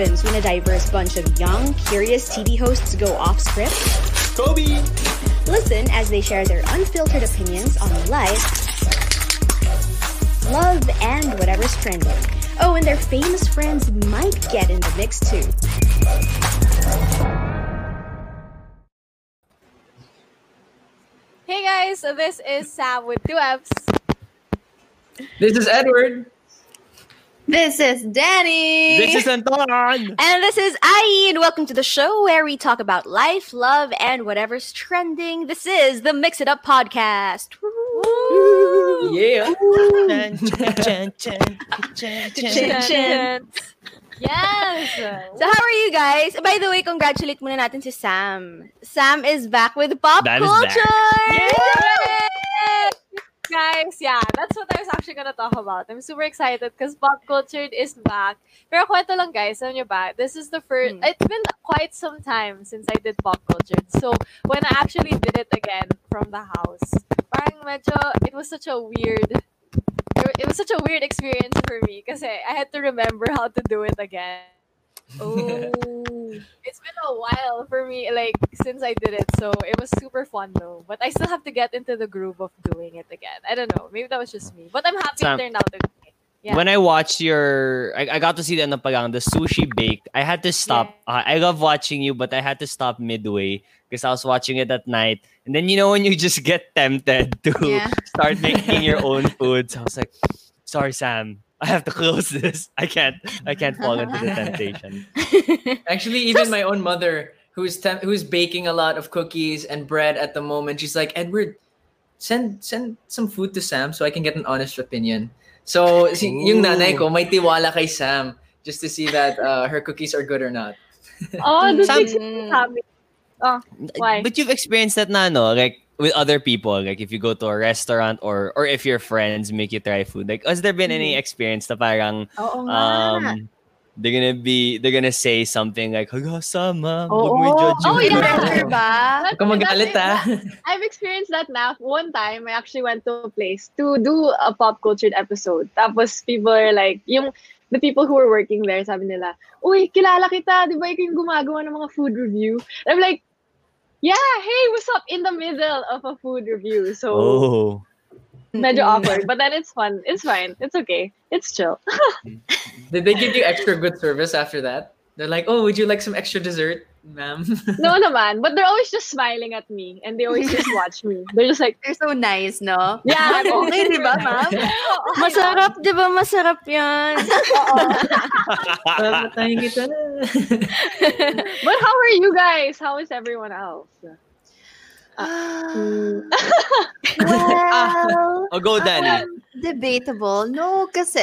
happens when a diverse bunch of young, curious TV hosts go off script? Kobe! Listen as they share their unfiltered opinions on life, love, and whatever's trending. Oh, and their famous friends might get in the mix too. Hey guys, this is Sam with two F's. This is Edward. This is Danny. This is Anton. And this is Ai, and welcome to the show where we talk about life, love, and whatever's trending. This is the Mix It Up podcast. Woo! Yeah. Yes. So how are you guys? By the way, congratulate muna natin si Sam. Sam is back with pop That is culture. Yay! Guys, yeah, that's what I was actually gonna talk about. I'm super excited because Pop Cultured is back. Pero kwento lang guys, alam nyo ba, this is the first, Hmm. it's been quite some time since I did Pop Cultured. So, when I actually did it again from the house, parang medyo, it was such a weird, it was such a weird experience for me because I had to remember how to do it again. Oh. It's been a while for me, like since I did it, so it was super fun though. But I still have to get into the groove of doing it again. I don't know, maybe that was just me, but I'm happy Sam, it turned out okay. Yeah. When I watched your, I, I got to see the ano pa lang, the sushi baked. I had to stop. Uh, I love watching you, but I had to stop midway because I was watching it at night. And then you know when you just get tempted to Yeah. start making your own food. So I was like, sorry, Sam. I have to close this. I can't. I can't fall into the temptation. Actually, even my own mother, who's tem- who's baking a lot of cookies and bread at the moment, she's like, Edward, send send some food to Sam so I can get an honest opinion. So, si, yung nanay ko, may tiwala kay Sam just to see that uh, her cookies are good or not. oh, this Sam- makes me happy. Oh, Why? But you've experienced that na, no? Like, with other people, like if you go to a restaurant or or if your friends make you try food, like has there been any experience na parang Oo um they're gonna be they're gonna say something like haga sama Oo. wag mo i-judge Oh, yung yeah. iba." Pressure ba? Huwag ka magalit ah. I've experienced that now. One time, I actually went to a place to do a pop cultured episode. Tapos people are like, yung the people who were working there, sabi nila, Uy, kilala kita, di ba ikaw yung gumagawa ng mga food review? And I'm like, yeah, hey, what's up? In the middle of a food review. So, Oh. medyo awkward. But then it's fun. It's fine. It's okay. It's chill. Did they give you extra good service after that? They're like, oh, would you like some extra dessert, ma'am? no naman. But they're always just smiling at me. And they always just watch me. They're just like, You're so nice, no? yeah, I'm Okay, okay, di ba, ma'am? Masarap, di ba? Masarap yan. Papatayin kita. But how are you guys? How is everyone else? Mm. well, oh, go Danny. debatable. No, because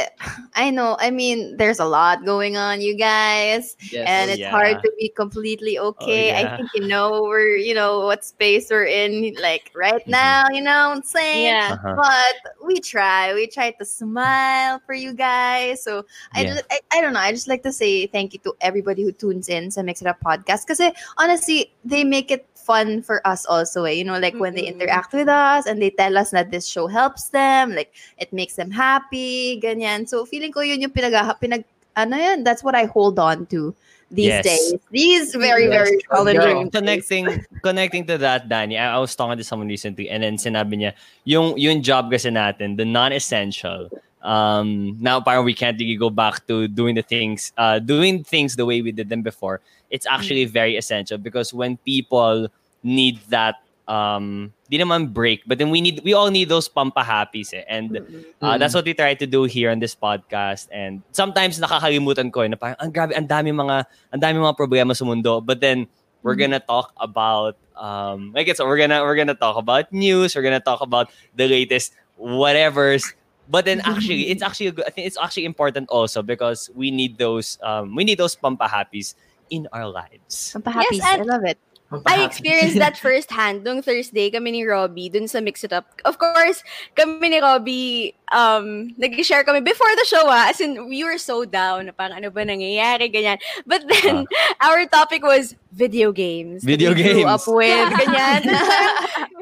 I know, I mean, there's a lot going on, you guys. Yes. and Oh, it's yeah. hard to be completely okay. yeah. I think you know we're you know what space we're in like right Mhm. now, you know what I'm saying? Yeah. Uh-huh. But we try. We try to smile for you guys. So I, Yeah. just, I I don't know. I just like to say thank you to everybody who tunes in to Mix It Up podcast because honestly they make it fun for us also. Eh. You know, like when they interact with us and they tell us that this show helps them, like it makes them happy, ganyan. So feeling ko yun yung pinag, pinag ano yun, that's what I hold on to these Yes. days. These very, Yes. very challenging days. connecting connecting to that Danny I, I was talking to someone recently and then sinabi niya yung yung job kasi natin the non-essential um now parang we can't really go back to doing the things uh doing things the way we did them before it's actually very essential because when people need that um di naman break but then we need we all need those pampahappies eh. and Uh, that's what we try to do here on this podcast. And sometimes nakakalimutan ko eh, na parang, ang grabe, ang dami mga, ang dami mga problema sa mundo. But then, we're gonna talk about, um, like it's, we're gonna, we're gonna talk about news, we're gonna talk about the latest whatever's. But then actually, it's actually, a good, I think it's actually important also because we need those, um, we need those pampahappies in our lives. Pampahappies. Yes, I love it. I experienced that firsthand nung Thursday kami ni Robbie dun sa Mix It Up. Of course, kami ni Robbie, um, nag-share kami before the show ah, as in, we were so down, na parang ano ba nangyayari, ganyan. But then, our topic was video games. that Video we grew games. up with. Ganyan.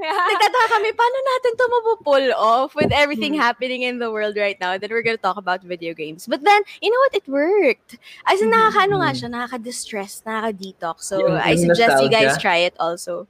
Yeah. Nagtataka kami, paano natin to mapupull off with everything Hmm. happening in the world right now? Then we're gonna talk about video games. But then, you know what? It worked. As in, Mhm. nakakaano nga siya, nakaka-distress, nakaka-detox. So, Yung- I yung suggest you guys try it also.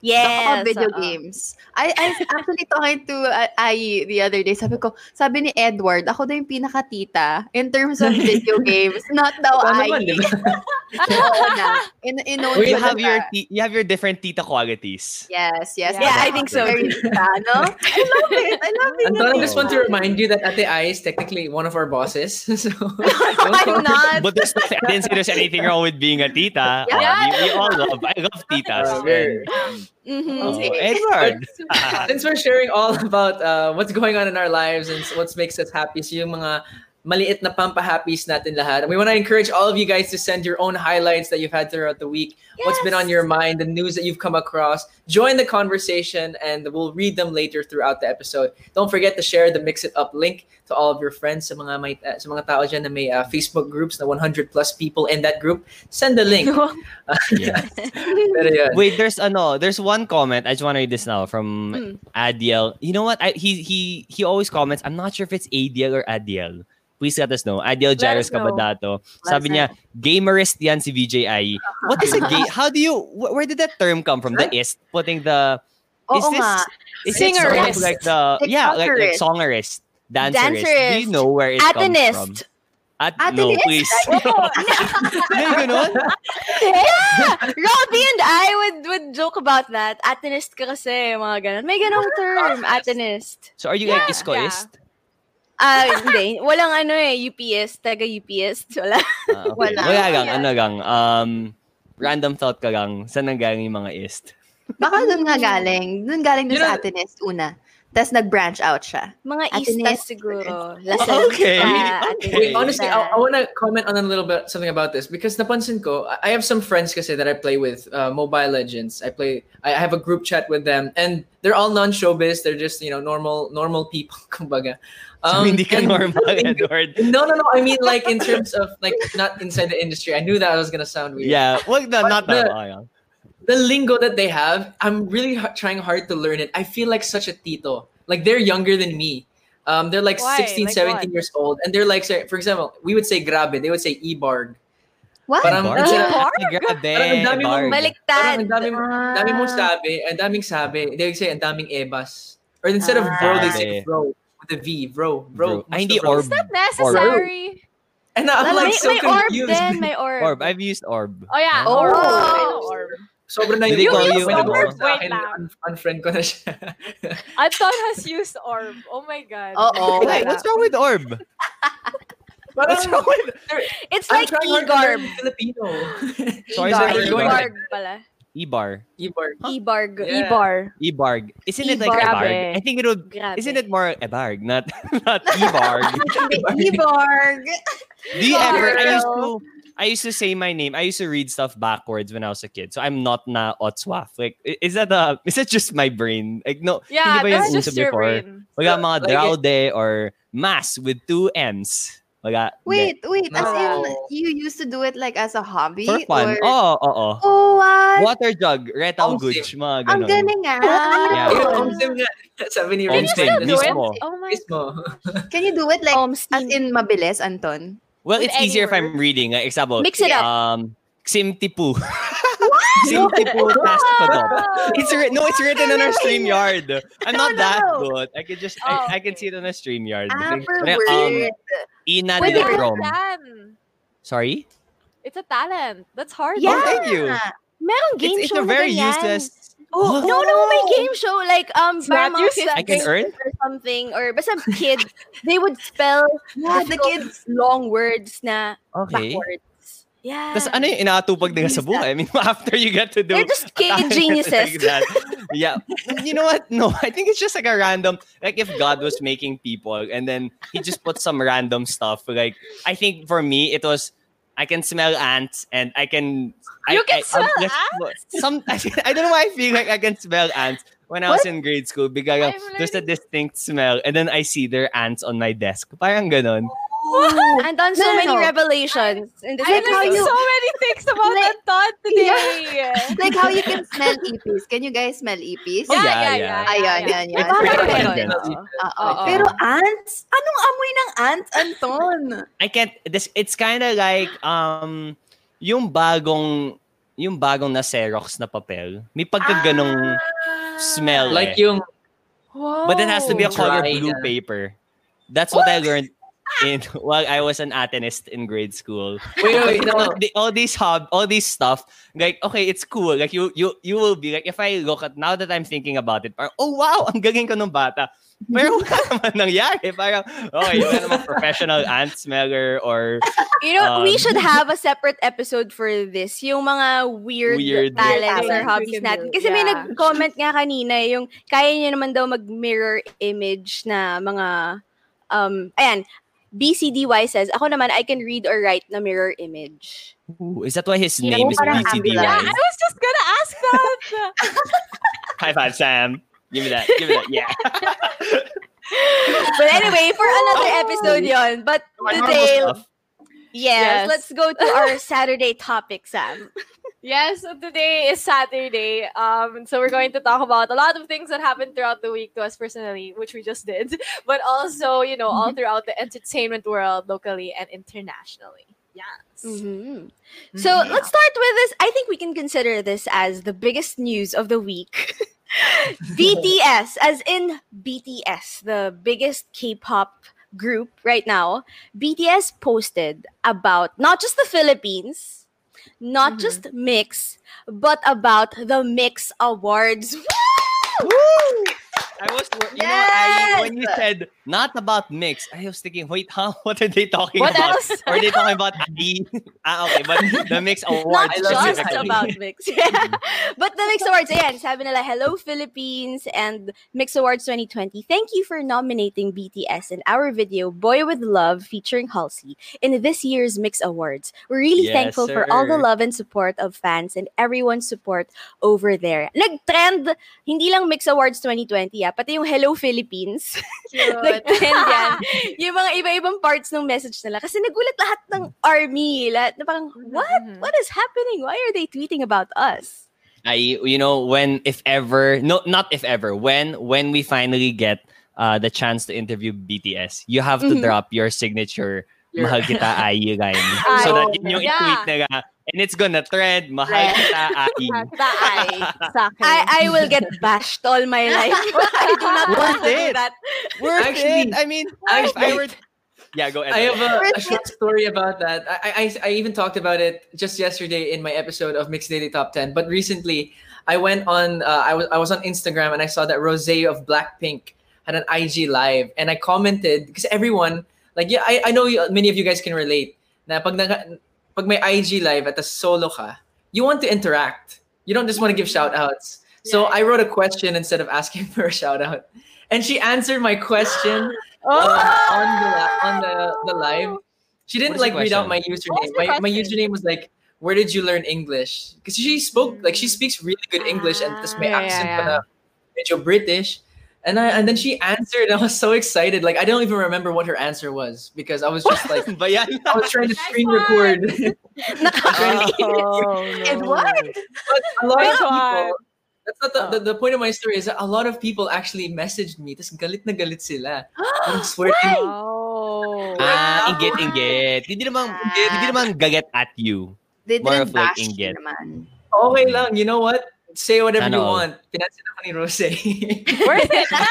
Talk Yes. about video oo. games. I, I actually talking to uh, Ai the other day. Sabi ko, sabi ni Edward, ako daw yung pinaka-tita in terms of video games. Not daw Ikaw Ai. naman, di ba? Oo na. In, in you have your ti- you have your different tita qualities. Yes, yes. Yeah, I think so. Very tita, no? I love it. I love it. Anton, I just want to remind you that Ate Ai is technically one of our bosses. so, I'm not. But there's nothing, I didn't say there's anything wrong with being a tita. Uh, Yeah. we, we all love. I love titas. Uh, very- Mhm. Oh, Edward. Since we're sharing all about uh, what's going on in our lives and what makes us happy, so yung mga maliit na pampahappies natin lahat. And we want to encourage all of you guys to send your own highlights that you've had throughout the week. What's been on your mind, the news that you've come across. Join the conversation and we'll read them later throughout the episode. Don't forget to share the Mix It Up link to all of your friends sa mga may uh, sa mga tao dyan na may uh, Facebook groups na 100 plus people in that group. Send the link. Yeah. Wait, there's ano, there's one comment. I just want to read this now from Mm. Adiel. You know what? I, he he he always comments. I'm not sure if it's Adiel or Adiel. Please let us know. Let Jairus. Kabadato. Sabi niya, gamerist yan si VJI. What is a gay? How do you? Where did that term come from? The ist putting the. Is Oo this nga. is it sort of Singerist. like the yeah like like songerist. songerist dancerist? Do you know where it comes from? Atenist. At no please. May ganun? yeah! Robbie and I would would joke about that. Atenist ka kasi, mga ganun. May ganong term, atenist. So are you Yeah, like iskoist? Ah, hindi. Walang ano eh, UPS, taga UPS. Wala. Ah, okay. Wala. Wala lang, Yeah. ano lang. Um, random thought ka lang. Saan nanggaling yung mga ist? Baka doon nga galing. Doon galing You doon sa know- Atenist una. Tapos nag-branch out siya. Mga Atenist. East siguro. Lasal. Okay, Ah, okay. Wait, honestly, I, I want to comment on a little bit something about this because napansin ko, I I have some friends kasi that I play with, uh, Mobile Legends. I play, I have a group chat with them, and they're all non-showbiz. They're just you know normal normal people, kumbaga. So, hindi ka and- normal, Edward. No, no, no. I mean, like in terms of like not inside the industry. I knew that I was gonna sound weird. Yeah, wag na, not the- that. Okay. the lingo that they have, I'm really h- trying hard to learn it. I feel like such a tito. Like they're younger than me. Um, they're like Why? 16, Like 17 what? years old. And they're like, say, for example, we would say grabe. They would say e-barg. What? Parang, Bar? instead of- Bar? Ay, grabe. Parang ang dami mong- Barg. parang Baliktad. ang daming, Ah. daming mong sabi, ang daming sabi. They would say, ang daming ebas. Or instead of bro, they say bro. With V, bro. Bro. Bro. Ay, Basta hindi bro. orb. Not necessary. And I'm may, like so may orb confused. din, may orb. Orb. I've used orb. Oh yeah, Oh. orb. I know orb. Sobrang na Did yung call yung you yung ano? orb sa Wait akin, lang. un- unfriend ko na siya. Anton has used orb. Oh my god. Oo. Wait, what's wrong with orb? What's wrong with It's like trying e-garb. Filipino. Sorry, E-garb. sorry, pala. E-bar. e-barg. E-barg. Yeah. E-bar. E-barg. Isn't it like E-barg. ebarg? I think it would. Grabe. Isn't it more ebarg, not not e-barg? E-barg. Do you ever? I used to. I used to say my name. I used to read stuff backwards when I was a kid. So I'm not na otswaf. Like, is that a? Is that just my brain? Like, no. Yeah, hindi ba that's just your before? brain. Wala mga Like, draude or mass with two M's. Wala. Wait, wait. As in, you used to do it like as a hobby? For fun. Or... Oo, oo. Oh, what? Water jug, retaw Omsim. goods, mga Ang ganon. galing ah. Yeah. Yung omsim nga. Sabi ni Omsim, Rachel. do it? mismo. Oh my Mismo. Can you do it like Um, as in mabilis, Anton? Well, With it's easier if I'm reading. Like, example, Mix it up. um, Ximtipu. Ximtipu Taspodop. It's written, no, it's written on our StreamYard. I'm No, not that good. I can just, Oh, I, I can see it on a StreamYard. Ah, per Kaya, word. Ina Wait, de it's a talent. Sorry? It's a talent. That's hard. Yeah. Oh, thank you. Merong game It's, it's show a very ganyan. useless. Oh, no, no, my game show like um It's not parang mga useless. fifth I can earn? or something or basta kids. they would spell Yeah, the kids. long words na Okay. backwards. Yeah. Tapos ano yung inaatupag nila sa buhay? I mean, after you get to do They're just kid geniuses. like that. Yeah. You know what? No, I think it's just like a random, like if God was making people and then he just put some random stuff. Like, I think for me, it was, I can smell ants and I can. I, You can I, smell I'll just- Some, I don't know why I feel like I can smell ants. When I was in grade school, because there's a distinct smell and then I see there are ants on my desk. Parang ganon. And done so No, no, many no. revelations in this I Like how learned you- so many things about Like- Anton today. like how you can smell ipis. Can you guys smell ipis? Oh, yeah, yeah. Ayan, yan, yan. Parang Pero, ganon. Ganun. Oo. Oo. Pero ants? Anong amoy ng ants, Anton? I can't this it's kind of like um yung bagong yung bagong na Xerox na papel. May pagkaganong smell. Like eh. yung But it has to be a color blue paper. That's what, I learned in while I was an Atenist in grade school. wait, wait, no, all, the- all these hub, all these stuff, like okay, it's cool. Like you, you, you will be like if I look at now that I'm thinking about it, parang, oh wow, ang galing ko nung bata. Pero wala naman nangyari. Parang, okay, wala naman professional ant smeller or You know, we Um, should have a separate episode for this. Yung mga weird, Weird talents or hobbies can natin. do. Kasi may nag-comment nga kanina, yung kaya niya naman daw mag-mirror image na mga, um, ayan, BCDY says, ako naman, I can read or write na mirror image. Ooh, is that why his Yeah, name is parang BCD? ambulance. Yeah, I was just gonna ask that. High five, Sam. Give me that. Give me that. Yeah. But anyway, for another episode yon. But today, Stuff. Yes, Yes. let's go to our Saturday topic, Sam. Yes, so today is Saturday. Um, so we're going to talk about a lot of things that happened throughout the week to us personally, which we just did, but also, you know, all throughout the entertainment world, locally and internationally. Yes. Mhm. So let's start with this. I think we can consider this as the biggest news of the week. BTS, as in BTS, the biggest K pop group right now. BTS posted about not just the Philippines, not Mhm. just Mix, but about the Mix Awards. I was, you know, I, when you said not about mix, I was thinking, wait, huh? What are they talking What about? else? Are they talking about Ali? ah, okay, but the mix awards love just about Mix. but the Mix Awards, ayan, sabi nila, Hello Philippines and Mix Awards 2020. Thank you for nominating BTS in our video, Boy With Luv, featuring Halsey, in this year's Mix Awards. We're really Yes, thankful for all the love and support of fans and everyone's support over there. Nag-trend, hindi lang Mix Awards 2020, ah, pati yung Hello Philippines. Nag-trend yan. yung mga iba-ibang parts ng message nila. Kasi nagulat lahat ng army. Lahat na parang, what? Mhm. What is happening? Why are they tweeting about us? I, you know, when if ever, no, not if ever, when when we finally get uh, the chance to interview BTS, you have to Mhm. drop your signature Your- mahal kita ai line. Ay, so that yun yung yeah. i-tweet nila and it's gonna trend mahal Trend. kita ai. Taay sa akin. I, I will get bashed all my life. I do not want Worth to do it. that. Worth Actually- it. I mean, Actually- if I were Yeah, go ahead. I have a, a short story about that. I, I I even talked about it just yesterday in my episode of Mixed Daily Top Ten. But recently, I went on. Uh, I was I was on Instagram and I saw that Rose of Blackpink had an IG live, and I commented because everyone like yeah, I, I know you, many of you guys can relate. Na pag naga, pag may IG live at a solo ka, you want to interact. You don't just want to give shout outs. So I wrote a question instead of asking for a shout out. And she answered my question Oh! uh, on the on the, the live. She didn't like read out my username. My, the my username was like, "Where did you learn English?" Because she spoke like she speaks really good English and this my Ah, yeah, accent yeah, pa na medyo British. And I and then she answered. and I was so excited. Like I don't even remember what her answer was because I was just like But yeah. I was trying to screen one. record. Oh, Edward? But a lot of people. That's not the, the, the point of my story is that a lot of people actually messaged me. Tapos galit na galit sila. Parang sweating. Oh. Ah, inggit, inggit. Hindi naman, hindi naman gaget at you. They More didn't of like bash you inggit. naman. Okay lang. You know what? Say whatever you want. Pinansin ako ni Rose. Worth it. Yeah.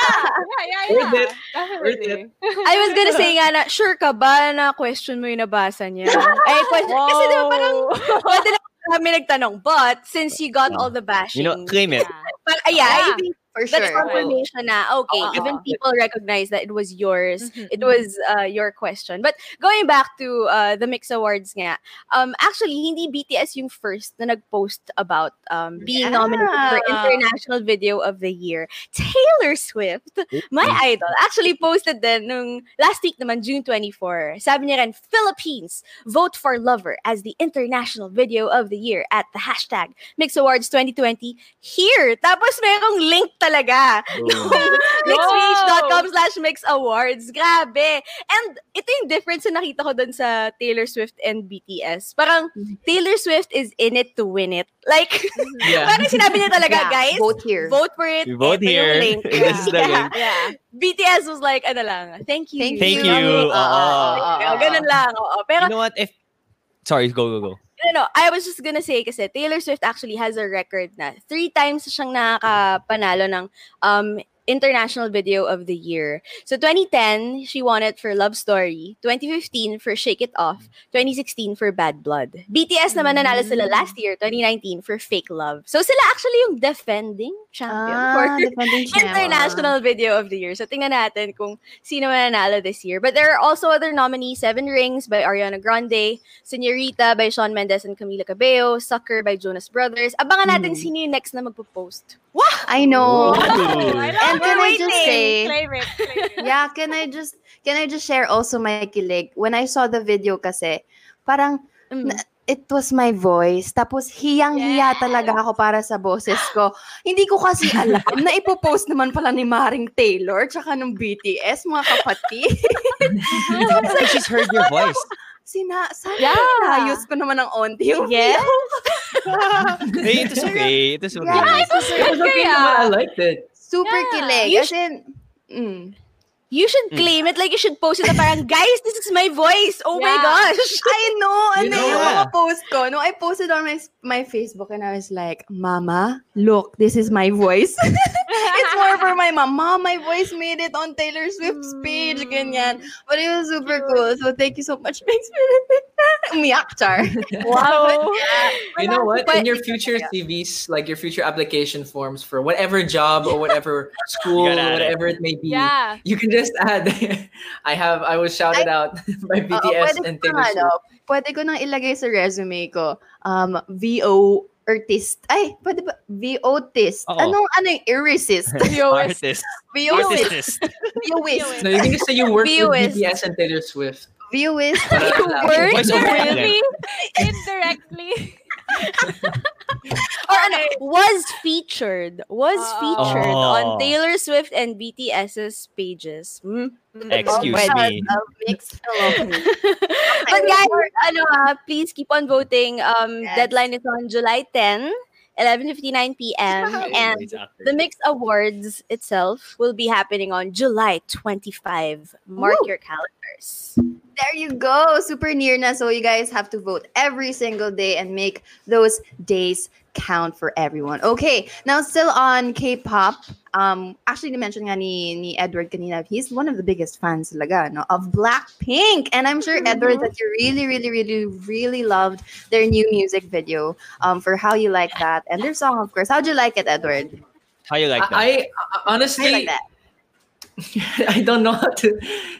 Yeah, yeah, Worth it. Definitely. I was gonna say nga na, sure ka ba na question mo yung nabasa niya? Ay, question, kasi diba parang, pwede lang kami nagtanong, but since you got all the bashing, You know, claim it. parang, ay, yeah, I think For that's confirmation na, okay, Oo. even people recognize that it was yours, Mhm, it was uh, your question. But going back to uh, the Mix Awards nga, um, actually, hindi BTS yung first na nag-post about um, being nominated for International Video of the Year. Taylor Swift, my idol, actually posted din nung last week naman, June 24. Sabi niya rin, Philippines, vote for Lover as the International Video of the Year at the hashtag Mix Awards 2020 here. Tapos merong link talaga talaga. Oh. Mixreach.com slash mix awards. Grabe. And ito yung difference na nakita ko dun sa Taylor Swift and BTS. Parang mm-hmm. Taylor Swift is in it to win it. Like, Yeah. parang sinabi niya talaga, Yeah, guys, vote here. vote for it. We vote here. link. This is the Yeah. link. Yeah. BTS was like, ano lang, thank you. Thank you. Thank you. you. Oo, oo, Oo. oo, oo. Ganun lang. Oo. Pero You know what? If sorry, go go go. No, no, I was just gonna say kasi Taylor Swift actually has a record na. Three times siyang nakakapanalo ng um, International Video of the Year. So 2010, she won it for Love Story. 2015 for Shake It Off. 2016 for Bad Blood. BTS naman nanalo sila last year, 2019, for Fake Love. So sila actually yung defending champion Ah, for defending. International Video of the Year. So tingnan natin kung sino mananalo this year. But there are also other nominees. Seven Rings by Ariana Grande, Senorita by Shawn Mendes and Camila Cabello, Sucker by Jonas Brothers. Abangan natin Hmm. sino yung next na magpo-post. I know. I And it. can I just say, Claim it, claim it. yeah, can I just can I just share also my kilig? When I saw the video kasi, parang Mm. na- it was my voice. Tapos hiyang-hiya talaga ako para sa boses ko. Hindi ko kasi alam na ipopost naman pala ni Maring Taylor tsaka ng BTS, mga kapatid. I think she's heard your voice. Sina, sana Yeah. ayos ko naman ng onti yung Yes. Hey, it is okay. It is okay. Yeah, It was okay naman. I liked it. super Yeah. kilig. You As in, mm. You should Mm. claim it like you should post it na parang, guys, this is my voice. Oh my gosh. I know, You know, yung mga post ko. No, I posted on my my Facebook and I was like, Mama, look, this is my voice. it's more for my mom. Mom, my voice made it on Taylor Swift's page, ganyan. But it was super cool. So thank you so much. Makes me umiyak, Char. Wow. You know what? In your future CVs, like your future application forms for whatever job or whatever school, You gotta it. whatever it may be, Yeah. you can just add. I have. I was shouted out by BTS pwede and ko Taylor na, Swift. ano, pwede ko nang ilagay sa resume ko, um, VO artist. Ay, pwede ba? VO-tist. Oo. Anong, ano yung irresist? Artist. VO-tist. VO-ist. No, you can just say you work with Viewers. BTS and Taylor Swift. VO-ist. Ah, Word Voice over Really? Indirectly. Or ano, was featured, was Ah. featured Oh. on Taylor Swift and BTS's pages. Mm. Excuse Pwede. me. A mixed fellow. But guys, ano, ah, please keep on voting. Um, Yes. Deadline is on July 10, 11.59 p.m. and the Mix Awards itself will be happening on July 25. Mark Woo. your calendars. There you go. Super near na. So you guys have to vote every single day and make those days count for everyone. Okay. Now still on K-pop. Um actually na-mention nga ni, ni Edward kanina, he's one of the biggest fans talaga, no, of Blackpink. And I'm sure Edward that you really really really really loved their new music video um for How You Like That and their song of course. How'd you like it, Edward? How you like that? I, I honestly, I like that. I don't know how to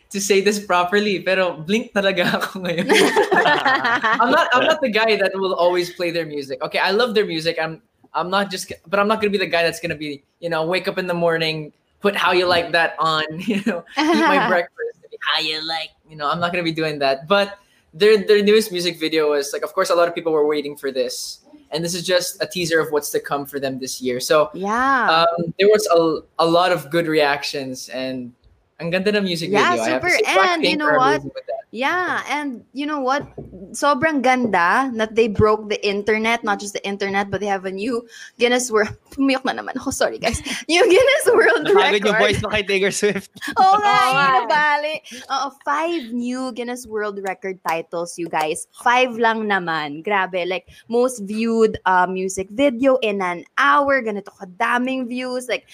to say this properly, pero blink talaga ako ngayon. I'm not I'm not the guy that will always play their music. Okay, I love their music. I'm I'm not just but I'm not gonna be the guy that's gonna be, you know, wake up in the morning, put how you like that on, you know, eat my breakfast, how you like, you know, I'm not gonna be doing that. But their their newest music video was like of course a lot of people were waiting for this. And this is just a teaser of what's to come for them this year. So Yeah. um, there was a, a lot of good reactions and ang ganda ng music Yeah, video. I have to super. And you know what? amazing with that. Yeah, and you know what? Sobrang ganda that they broke the internet, not just the internet, but they have a new Guinness World. Pumiyok na naman ako, sorry guys. New Guinness World Napagod yung Record. voice mo kay Taylor Swift. Oo nga, Oo nga. yun. Oo, five new Guinness World Record titles, you guys. Five lang naman. Grabe. Like, most viewed uh, music video in an hour. Ganito kadaming views. Like,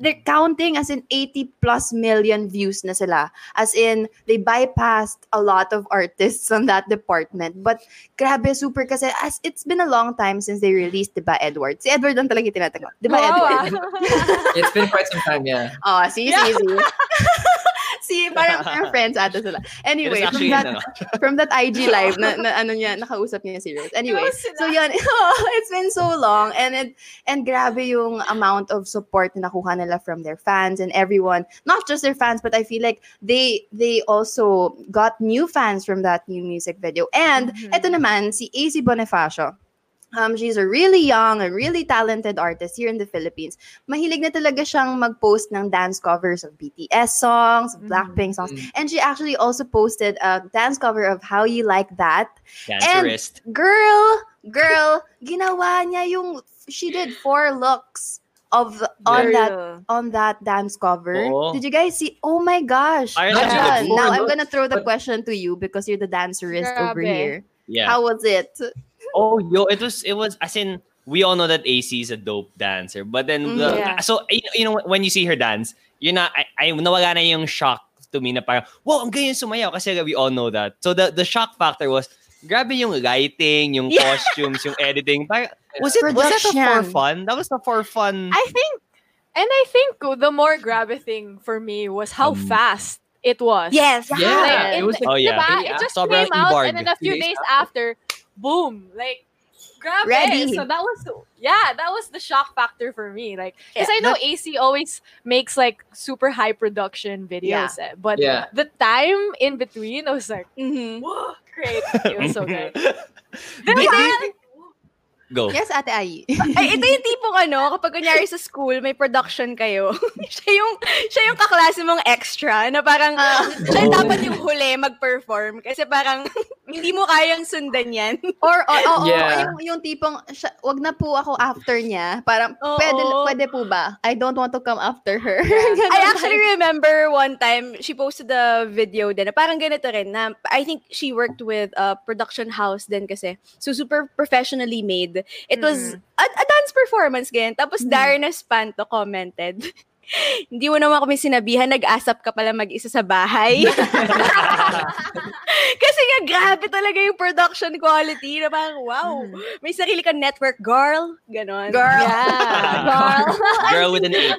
they're counting as in 80 plus million views na sila. As in, they bypassed a lot of artists on that department. But, grabe, super kasi, as it's been a long time since they released, diba, Edward? Si Edward lang talaga tinatanggap. Diba, Wow, Edward? It's been quite some time, yeah. Oh, see, see, see. see, parang, parang friends ata sila. Anyway, It is from actually, that, ano, from that IG live, na, na ano niya, nakausap niya si Rose. Anyway, so yun, it's been so long, and it, and grabe yung amount of support na nakuha nila from their fans and everyone, not just their fans, but I feel like they, they also got new fans from that new music video. And, Mhm. eto naman, si AC Bonifacio, Um, she's a really young and really talented artist here in the Philippines. Mahilig na talaga siyang mag-post ng dance covers of BTS songs, of Blackpink songs. Mm. And she actually also posted a dance cover of How You Like That. Dancerist. Girl, girl, ginawa niya yung she did four looks of on that Girl. on that dance cover. Oo. Did you guys see? Oh my gosh. Ayun Not na just yun. Ayan, four now I'm gonna throw the question to you because you're the dancerist over here. Yeah. How was it? Oh, yo, it was it was as in we all know that AC is a dope dancer, but then the, Mm, yeah. so you know, you know when you see her dance, you're not I, I nawala na yung shock to me na parang wow, ang ganyan sumayaw kasi we all know that. So the the shock factor was grabe yung lighting, yung Yeah. costumes, yung editing. Parang, was it was that a for fun? That was the for fun. I think, and I think the more grabby thing for me was how Um, fast it was. Yes. Yeah, Like, it was in- Oh, yeah. diba? Very It just Sobrang came out and then a few days days after, boom, like grab Ready. So that was yeah, that was the shock factor for me. Like because Yeah, I know AC always makes like super high production videos, eh, but Yeah. the time in between, I was like, mm-hmm. whoa, great, it was so good. Di- di- Go. Yes, Ate Ai. Ay, ito yung tipong ano, kapag kunyari sa school, may production kayo. siya yung, siya yung kaklase mong extra na parang, Ah. siya Oh. dapat yung huli mag-perform. Kasi parang, hindi mo kayang sundan yan. Or, oo, Yeah. yung, yung tipong, siya, wag na po ako after niya. Parang, Oo. pwede, pwede po ba? I don't want to come after her. I Ganon actually remember one time, she posted a video din, na parang ganito rin, na I think she worked with a production house din kasi. So, super professionally made. It was mm-hmm. a, a dance performance, ganyan. Tapos, mm-hmm. Darren Espanto commented, hindi mo naman kami sinabihan, nag-asap ka pala mag-isa sa bahay. Kasi nga, grabe talaga yung production quality. Na parang, wow, mm-hmm. may sarili kang network, girl. Ganon. Girl. Yeah, girl. Girl with an H.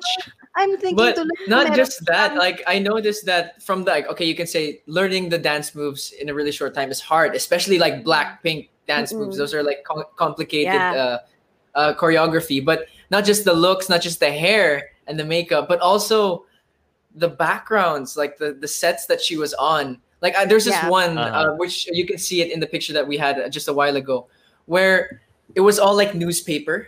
I'm thinking But to look not meron just that. Like I noticed that from the like, okay, you can say learning the dance moves in a really short time is hard, especially like Blackpink dance moves. Those are like com- complicated Yeah. uh, uh, choreography. But not just the looks, not just the hair and the makeup, but also the backgrounds, like the the sets that she was on. Like uh, there's this Yeah. one Uh-huh. uh, which you can see it in the picture that we had uh, just a while ago, where it was all like newspaper.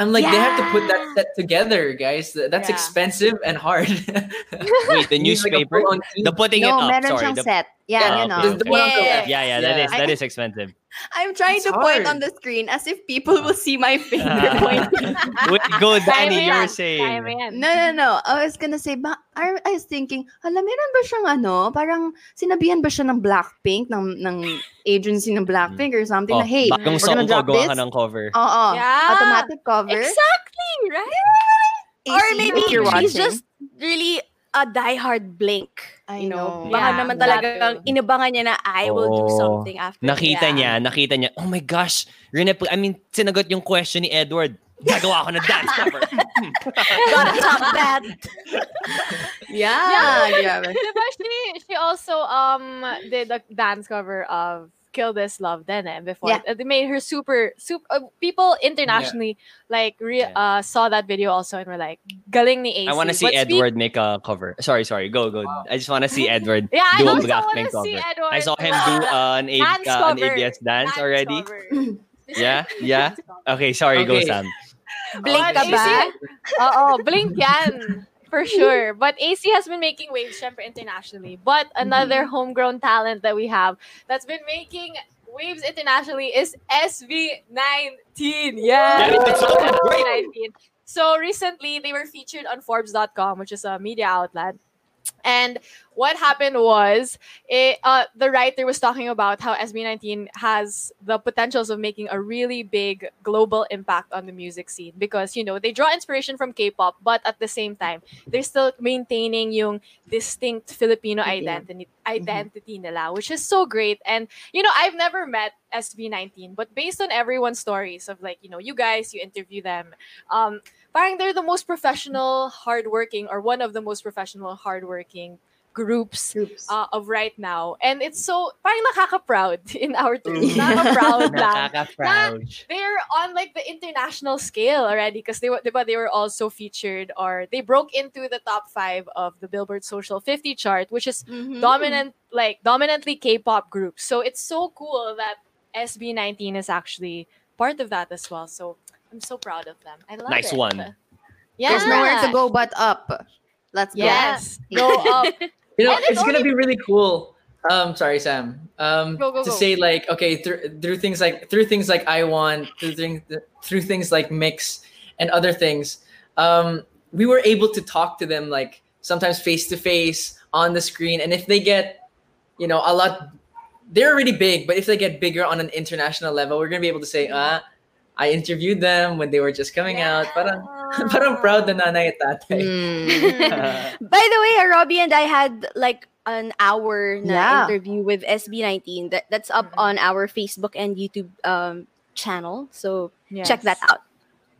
I'm like, they have to put that set together, guys. That's Yeah. expensive and hard. Wait, the You need, like, newspaper? The putting it No, up. meron Sorry. The, set. Yeah, Ah, you okay, know. The- the one on Yeah. yeah, yeah, that is Yeah. that is expensive. I'm trying It's to point on the screen as if people will see my finger pointing. Wait, go, Danny. Kaya You yan. were saying. No, no, no. I was gonna say, ba, I, I was thinking, hala, meron ba siyang ano, parang sinabihan ba siya ng Blackpink, ng, ng agency ng Blackpink or something, Oh, na, hey, bagong we're gonna song ko, drop gawa this. ka ng cover. Oo. Yeah. Automatic cover. Exactly, right? Or maybe she's just really a diehard Blink. I You know, know. baka Yeah, naman that talagang inabangan niya na I will do Oh. something after. Nakita this." niya, nakita niya, oh my gosh, Rene, I mean, sinagot yung question ni Edward. Gagawa ako ng dance cover. Gotta top that. Yeah. grabe. Diba, she, she also um did a dance cover of Kill This Love then eh, before. Yeah. Uh, They made her super super uh, people internationally like re- Yeah. uh saw that video also and were like galing ni AC. I want to see But speak- Edward make a cover. Sorry, sorry. Go, go. I just want to see Edward Yeah, I do a also Blackpink wanna see cover. Edward I saw him do do uh, an, A- uh, an cover. ABS dance already. Yeah, yeah. Okay, sorry. Go, Okay. Sam. Blink But ka ba? Oo, blink yan. For sure. But AC has been making waves syempre internationally. But mm-hmm. another homegrown talent that we have that's been making waves internationally is SB19. Yeah. Yeah, it's so great. SB19. So recently they were featured on Forbes.com, which is a media outlet. And what happened was, it, uh, the writer was talking about how SB19 has the potentials of making a really big global impact on the music scene because you know they draw inspiration from K-pop, but at the same time they're still maintaining yung distinct Filipino Filipino. Identity identity nila, which is so great. And you know, I've never met SB19, but based on everyone's stories of like you know you guys, you interview them, um, parang they're the most professional, hardworking, or one of the most professional, hardworking groups Groups. uh, of right now. And it's so, parang nakaka-proud in our terms. Nakaka-proud lang. Nakaka-proud. They're on like the international scale already because they were, diba, they were also featured or they broke into the top five of the Billboard Social 50 chart, which is Mhm. dominant, like dominantly K-pop groups. So it's so cool that SB19 is actually part of that as well. So I'm so proud of them. I love Nice it. one. Yeah. There's nowhere to go but up. Let's go. Yes. Go up. You know, it's it's gonna be really cool. Um, sorry, Sam. Um, Go, go, to go. say like, okay, through through things like through things like I want, through things through things like mix and other things, um, we were able to talk to them like sometimes face to face on the screen, and if they get, you know, a lot, they're already big, but if they get bigger on an international level, we're gonna be able to say, ah, I interviewed them when they were just coming out. Parang, parang proud na nanay at tatay. Mm. By the way, Robbie and I had like an hour na Yeah. interview with SB19 that that's up Mhm. on our Facebook and YouTube um channel. So check that out.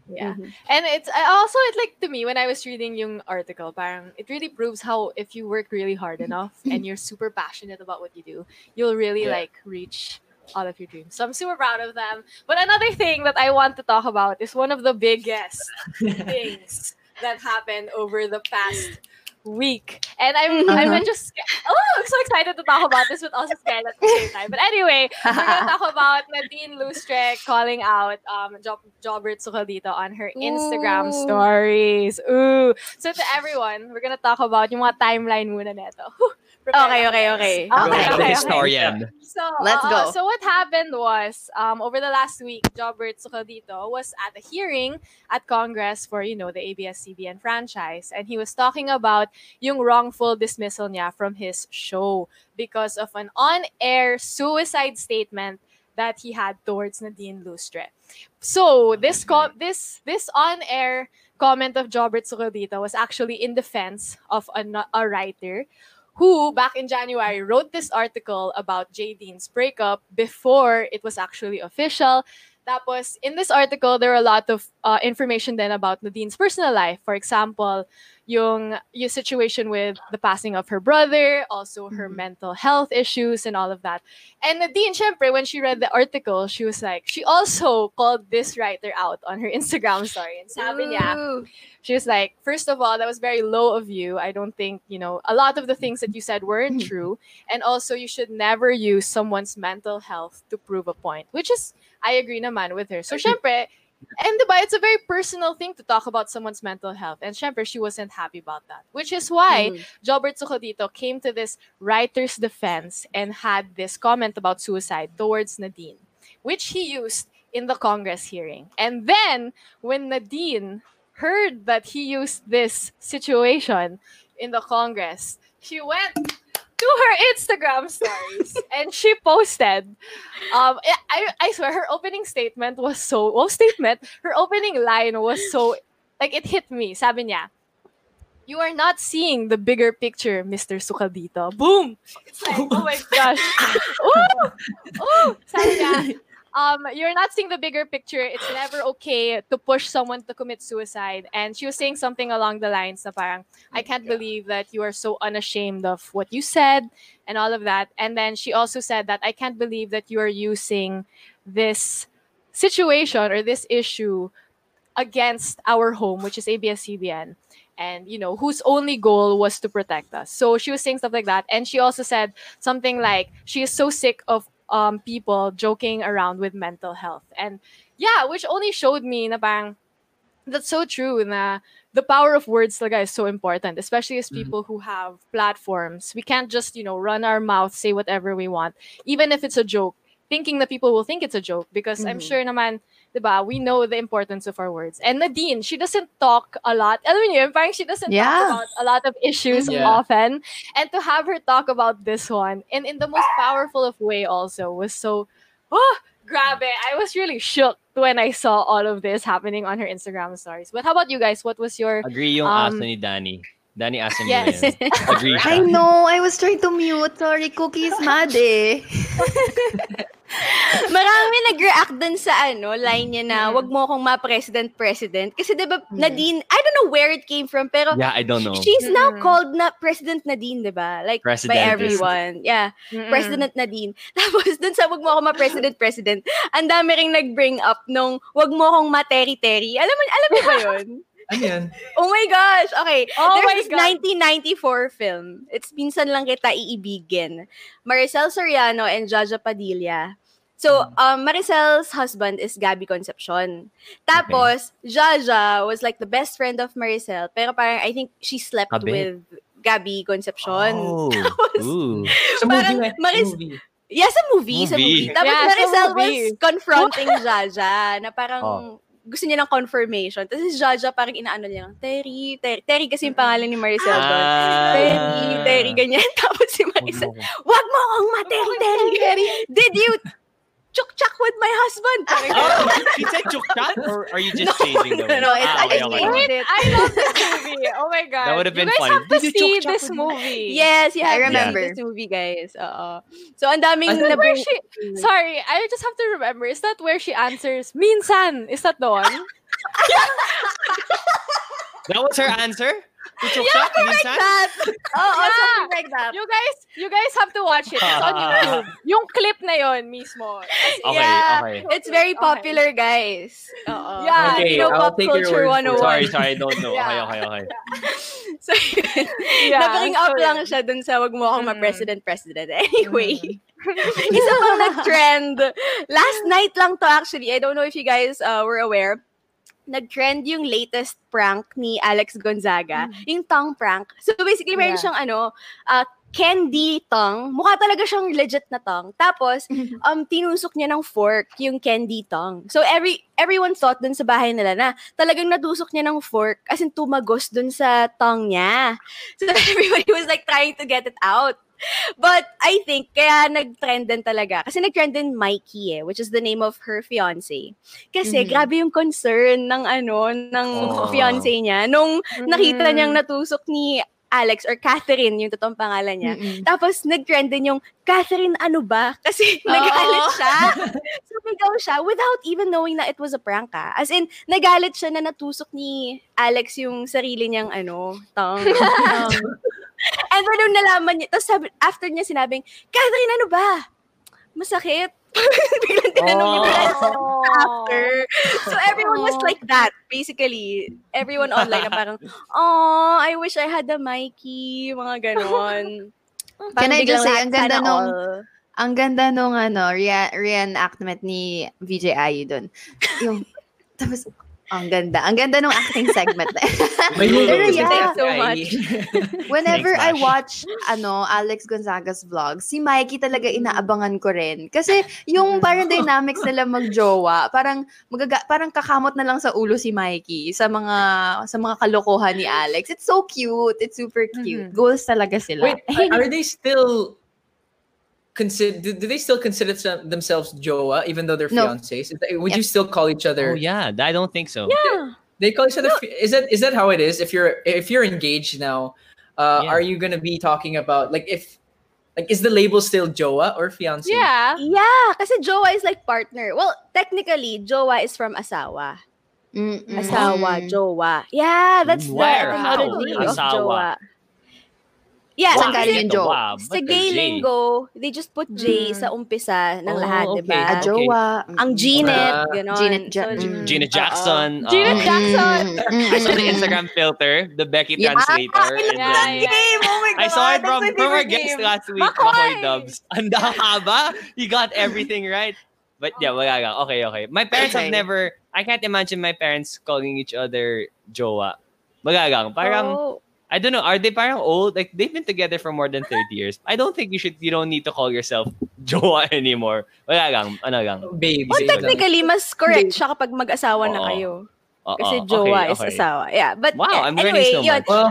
Yeah. Mhm. And it's also it like to me when I was reading yung article, parang it really proves how if you work really hard enough and you're super passionate about what you do, you'll really Yeah. like reach all of your dreams. So I'm super proud of them. But another thing that I want to talk about is one of the biggest things that happened over the past week. And I'm I'm just oh I'm so excited to talk about this but also scared at the same time. But anyway, we're gonna talk about Nadine Lustre calling out um Job Jobert Sucaldito on her Instagram Ooh. stories. Ooh. So to everyone, we're gonna talk about yung mga timeline muna neto. Whew. Prepare Okay, okay, okay. Okay, okay, okay. historian. So Let's uh, go. So what happened was um, over the last week, Jobert Sucaldito was at a hearing at Congress for you know the ABS-CBN franchise, and he was talking about yung wrongful dismissal niya from his show because of an on-air suicide statement that he had towards Nadine Lustre. So this co- this this on-air comment of Jobert Sucaldito was actually in defense of a, a writer who back in January wrote this article about JaDine's breakup before it was actually official. Tapos, in this article, there are a lot of uh, information then about Nadine's personal life. For example, yung, yung situation with the passing of her brother, also her Mhm. mental health issues and all of that. And Nadine, syempre, when she read the article, she was like, she also called this writer out on her Instagram story. And sabi niya, she was like, first of all, that was very low of you. I don't think, you know, a lot of the things that you said weren't true. And also, you should never use someone's mental health to prove a point, which is, I agree naman with her. So, syempre, and diba, it's a very personal thing to talk about someone's mental health. And syempre, she wasn't happy about that. Which is why Mhm. Jobert Sucaldito came to this writer's defense and had this comment about suicide towards Nadine, which he used in the Congress hearing. And then, when Nadine heard that he used this situation in the Congress, she went to her Instagram stories and she posted. Um, I, I swear her opening statement was so well statement. Her opening line was so like it hit me. Sabi niya, "You are not seeing the bigger picture, Mr. Sucaldito." Boom. It's like, oh my gosh. Ooh! Ooh! Sabi niya, um, you're not seeing the bigger picture. It's never okay to push someone to commit suicide. And she was saying something along the lines parang, I can't believe that you are so unashamed of what you said and all of that. And then she also said that I can't believe that you are using this situation or this issue against our home, which is ABS-CBN. And you know whose only goal was to protect us. So she was saying stuff like that, and she also said something like she is so sick of um, people joking around with mental health. And yeah, which only showed me na parang, that's so true na the power of words talaga is so important, especially as Mhm. people who have platforms. We can't just, you know, run our mouth, say whatever we want, even if it's a joke, thinking that people will think it's a joke because I'm Mhm. sure naman, diba, we know the importance of our words. And Nadine, she doesn't talk a lot. Alam niyo, yun, parang she doesn't Yeah. talk about a lot of issues Yeah. often. And to have her talk about this one and in the most powerful of way also was so, oh, grabe. I was really shook when I saw all of this happening on her Instagram stories. But how about you guys? What was your Agree yung Um, aso ni Danny. Danny aso mo Yes. yan. Agree I know. I was trying to mute. Sorry, Cookie is mad eh. Marami nag-react dun sa ano, line niya na, Mm. wag mo akong ma-president-president. Kasi di ba, Mm. Nadine, I don't know where it came from, pero Yeah, I don't know. she's now called na President Nadine, di ba? Like, by everyone. Yeah, Mm-mm. President Nadine. Tapos dun sa wag mo ako ma-president-president, ang dami ring nag-bring up nung wag mo akong ma-terry-terry. Alam mo, alam mo ba yun? Ano yan? Oh my gosh! Okay, Oh there's my this God. 1994 film. It's Minsan Lang Kita Iibigin. Maricel Soriano and Zsa Zsa Padilla So, um, Maricel's husband is Gabby Concepcion. Tapos, Zsa Zsa was like the best friend of Maricel. Pero parang, I think she slept Kabit. with Gabby Concepcion. Oh. Tapos, Ooh. Sa movie, Parang eh. Maris- movie. Yeah, sa movie, sa Movie. movie. Tapos Yeah, sa Maricel was confronting Zsa Zsa na parang Oh. gusto niya ng confirmation. Tapos si Zsa Zsa parang inaano niya lang, Terry, Terry, Terry kasi yung pangalan ni Maricel doon. Ah. Terry, Terry, ganyan. Tapos si Maricel, wag mo akong ma-Terry, Terry. Did you chuk-chak with my husband? Oh, she said chukchat? Or are you just No, changing the no, word? no, it's- ah, I okay, just okay. changed it. I love this movie. Oh my god. That would have been you guys funny. have to Did see this with me? movie. Yes, yeah, I remember. see this movie, guys. Oo. So, ang daming Is that where nabu- she, sorry, I just have to remember. Is that where she answers, Minsan? Is that the one? That was her answer? To chukchat? Minsan? that. Oo, Yeah. something like that. You guys, you guys have to watch it. It's on YouTube. Yung clip na yon mismo. Okay, Yeah. okay. It's very Okay. popular, guys. Oo. Yeah. Okay, you know, I'll pop take your culture word 101. Sorry, sorry, I don't know. Yeah. Okay, okay, okay. So, yun. Yeah, Nag-bring up lang siya dun sa wag mo akong Mm. ma-president-president. Anyway, isa pang nag-trend. Last night lang to actually. I don't know if you guys uh, were aware. Nag-trend yung latest prank ni Alex Gonzaga. Yung tongue prank. So basically, meron Yeah. siyang ano, uh, candy tongue. Mukha talaga siyang legit na tongue. Tapos, um, tinusok niya ng fork yung candy tongue. So, every everyone thought dun sa bahay nila na talagang natusok niya ng fork as in tumagos dun sa tongue niya. So, everybody was like trying to get it out. But I think kaya nag-trend din talaga. Kasi nag-trend din Mikey eh, which is the name of her fiance. Kasi Mhm. grabe yung concern ng ano, ng Oh. fiance niya. Nung nakita Mm. niyang natusok ni Alex or Catherine, yung totoong pangalan niya. Mm-mm. Tapos nag-trend din yung, Catherine, ano ba? Kasi nagalit siya. Sumigaw siya without even knowing na it was a prank ah. As in, nagalit siya na natusok ni Alex yung sarili niyang ano, tongue. And then nung nalaman niya, tapos sabi, after niya sinabing, Catherine, ano ba? Masakit. Biglang tinanong niya Oh. after. So everyone was like that, basically. Everyone online na parang, oh, I wish I had a Mikey, mga ganon. Can I just say, ang ganda nung- all. Ang ganda nung ano, rea- reenactment ni VJ Ayu dun. Yung, tapos, ang ganda. Ang ganda nung acting segment na. Pero yeah. kasi so much. Whenever I Thanks, watch ano Alex Gonzaga's vlog, si Mikey talaga inaabangan ko rin. Kasi yung parang dynamics nila magjowa, parang magaga, parang kakamot na lang sa ulo si Mikey sa mga sa mga kalokohan ni Alex. It's so cute. It's super cute. Mhm. Goals talaga sila. Wait, are they still consider? Do, do they still consider themselves jowa even though they're No. fiancés? Is that- Would you still call each other? Oh yeah, I don't think so. Yeah, they call each other. fi- Is that is that how it is? If you're if you're engaged now, uh, Yeah. are you gonna be talking about like if like is the label still jowa or fiancé? Yeah. Yeah, kasi Jowa is like partner. Well, technically, Jowa is from asawa. Mm-mm. Asawa, Jowa. Yeah, that's the Where? How? etymology of Asawa. Jowa. Yeah, Saan Wow, galing kasi yung jowa? sa the gay lingo, they just put J Mm. sa umpisa ng Oh, lahat, okay. di ba? A Okay. jowa. Ang Gnet, Ah. gano'n. Gnet Ja- So, mm. Gina Oo. Jackson. Gina uh, Jackson. I saw the Instagram filter, the Becky Yeah. translator. I and love Yeah, that then- yeah. game! Oh my God! I saw it from, my from our favorite guest last week, Makoy! Makoy Dubs. Ang haba. You got everything right. But yeah, wala lang. Okay, okay. My parents have never, I can't imagine my parents calling each other jowa. Wala lang. Parang, Oh. I don't know, are they parang old? Like, they've been together for more than 30 years. I don't think you should, you don't need to call yourself jowa anymore. Wala lang. Ano lang. baby. Well, technically, mas correct siya kapag mag-asawa na Oo. kayo. Oo, Kasi okay, jowa is okay. asawa. Yeah, but Wow, I'm learning anyway, so yun. much. Well,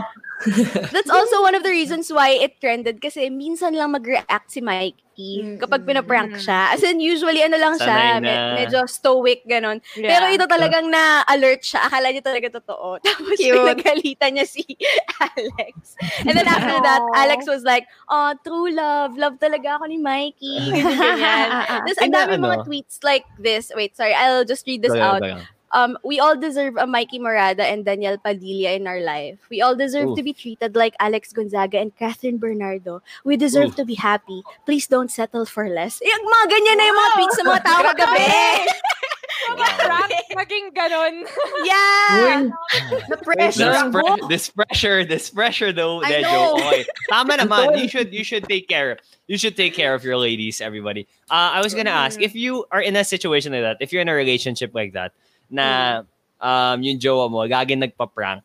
That's also one of the reasons why it trended kasi minsan lang mag-react si Mikey kapag pinaprank siya. As in, usually ano lang siya, Sanay me- na. medyo stoic, ganon. Yeah. Pero ito talagang na-alert siya. Akala niya talaga totoo. Tapos Cute. pinagalitan niya si Alex. And then after that, Alex was like, oh, true love. Love talaga ako ni Mikey. Ganyan, ganyan. Tapos ang dami mga tweets like this. Wait, sorry. I'll just read this Wala, out wala. Um, we all deserve a Mikey Morada and Daniel Padilla in our life. We all deserve Oof. to be treated like Alex Gonzaga and Kathryn Bernardo. We deserve Oof. to be happy. Please don't settle for less. Yung mga ganyan na yung mga tweets ng mga tao kagabi. Wow. Prank maging ganon. Yeah. The pressure. this, pre- this pressure, this pressure though, I Dejo. know. Okay. Tama naman. You should you should take care. You should take care of your ladies, everybody. Uh, I was gonna ask if you are in a situation like that, if you're in a relationship like that, na um yung jowa mo lagi nagpa-prank.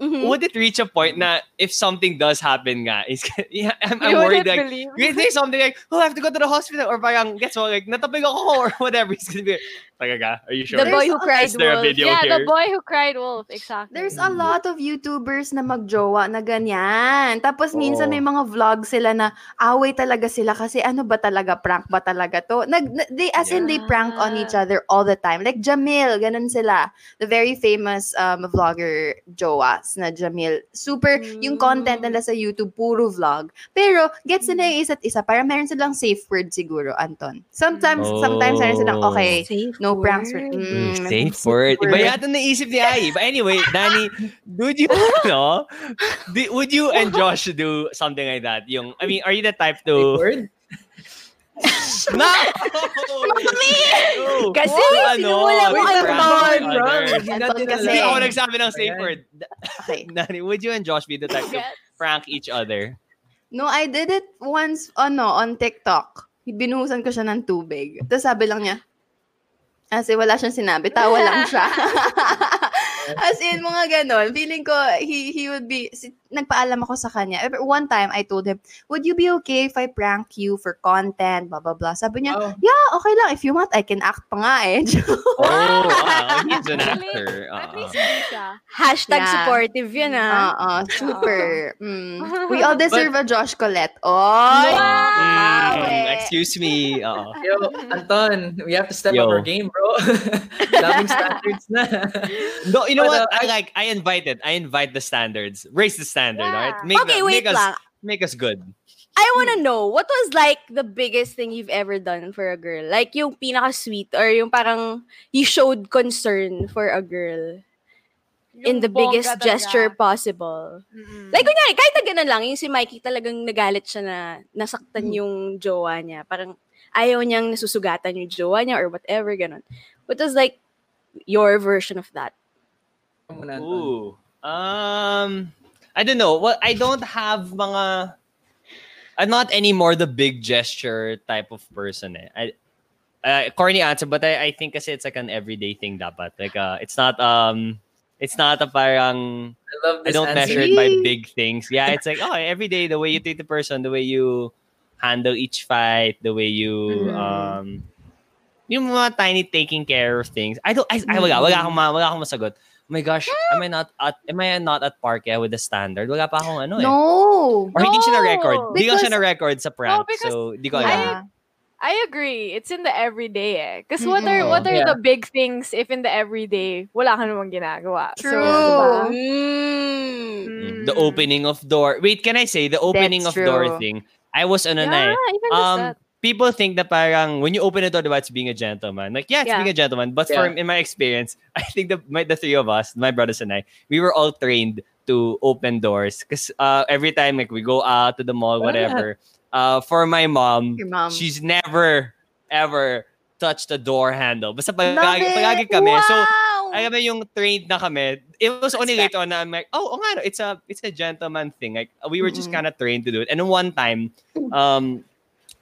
Mhm. Would it reach a point na if something does happen nga, is yeah, I'm, I'm worried like believe. you say something like, oh, I have to go to the hospital or parang, guess what, like, natapig ako or whatever. It's gonna be, talaga, are you sure? The boy who cried Is there a wolf. video yeah, here? the boy who cried wolf. Exactly. There's a lot of YouTubers na magjowa na ganyan. Tapos minsan Oo. may mga vlog sila na away talaga sila kasi ano ba talaga, prank ba talaga to? Nag, they, as in, they prank on each other all the time. Like Jamill, ganun sila. The very famous um, vlogger jowas na Jamill. Super, yung content nila sa YouTube, puro vlog. Pero, gets nila yung isa't isa. Para meron silang safe word siguro, Anton. Sometimes, sometimes meron silang, Oh. okay, Safe no pranks. word. Mm, Mm, safe word. Iba yata naisip ni Ai. But anyway, Danny, would you, no? Di- would you and Josh do something like that? Yung, I mean, are you the type to... Word? No! No! Kasi Ano? sinula mo kay Prank Mon, each bro. other. Hindi natin Anton kasi- Hindi alam. ako nagsabi ng safe Ayan. word. Okay. Danny, would you and Josh be the type to prank each other? No, I did it once, ano, on TikTok. Binuhusan ko siya ng tubig. Tapos sabi lang niya, kasi wala siyang sinabi, tawa lang siya. As in, mga ganon. Feeling ko, he, he would be, si, nagpaalam ako sa kanya. One time, I told him, would you be okay if I prank you for content, blah, blah, blah. Sabi niya, Oh. yeah, okay lang. If you want, I can act pa nga eh. Oh, wow. He's an At least- actor. At Uh-uh. least hindi siya. Hashtag Yeah. supportive yun ah. Oo, super. Mm. We all deserve a Josh Colet. Oy! Mm, eh. excuse me. Oo. Yo, Anton, we have to step Yo. up our game, bro. Daming standards na. No, you know But, what? uh, I like. I invited. I invite the standards. Raise the standard. Yeah. All right. Make, Okay, the- wait make us make us good. I wanna know, what was like the biggest thing you've ever done for a girl? Like yung pinaka-sweet or yung parang you showed concern for a girl in the biggest talaga. gesture possible. Mm-mm. Like, kunyari, kahit na ganun lang, yung si Mikey talagang nagalit siya na nasaktan Mm-hmm. yung jowa niya. Parang ayaw niyang nasusugatan yung jowa niya or whatever, ganun. What was like your version of that? Muna, Anton. Ooh. Um, I don't know. Well, I don't have mga. I'm not anymore the big gesture type of person. Eh. I, uh, corny answer, but I, I think kasi it's like an everyday thing dapat. Like, uh, it's not um, it's not a parang I love this I don't answer. measure it by big things. Yeah, it's like oh, every day the way you treat the person, the way you handle each fight, the way you Mhm. um yung mga tiny taking care of things. I don't I, I wala, wala akong ma, wala akong masagot. Oh my gosh, am I not at am I not at park yeah, with the standard? Wala pa akong ano eh. No. Or hindi siya na record. No. Hindi ko siya Because- na record sa prank. because- so, di ko alam. Yeah. I agree. It's in the everyday eh. Because what are Mm-mm. what are Yeah. the big things if in the everyday wala ka namang ginagawa? True. So, diba? Mm. Mm, The opening of door. Wait, can I say the opening That's of door true. thing? I was ano Yeah, na eh. even just um, that. People think that parang when you open the door, diba, it's being a gentleman. Like, yeah, it's Yeah. being a gentleman. But Yeah. for in my experience, I think the my, the three of us, my brothers and I, we were all trained to open doors. Because uh, every time like we go out to the mall, Ah. whatever. Uh, for my mom, mom. she's never ever touched the door handle. Basta pag, Love pag, it! palagi kami. So, Wow! alam mo yung trained na kami. It was only later on na I'm like, oh, oh nga, no, it's a it's a gentleman thing. Like we were just Mm-mm. kind of trained to do it. And one time, um,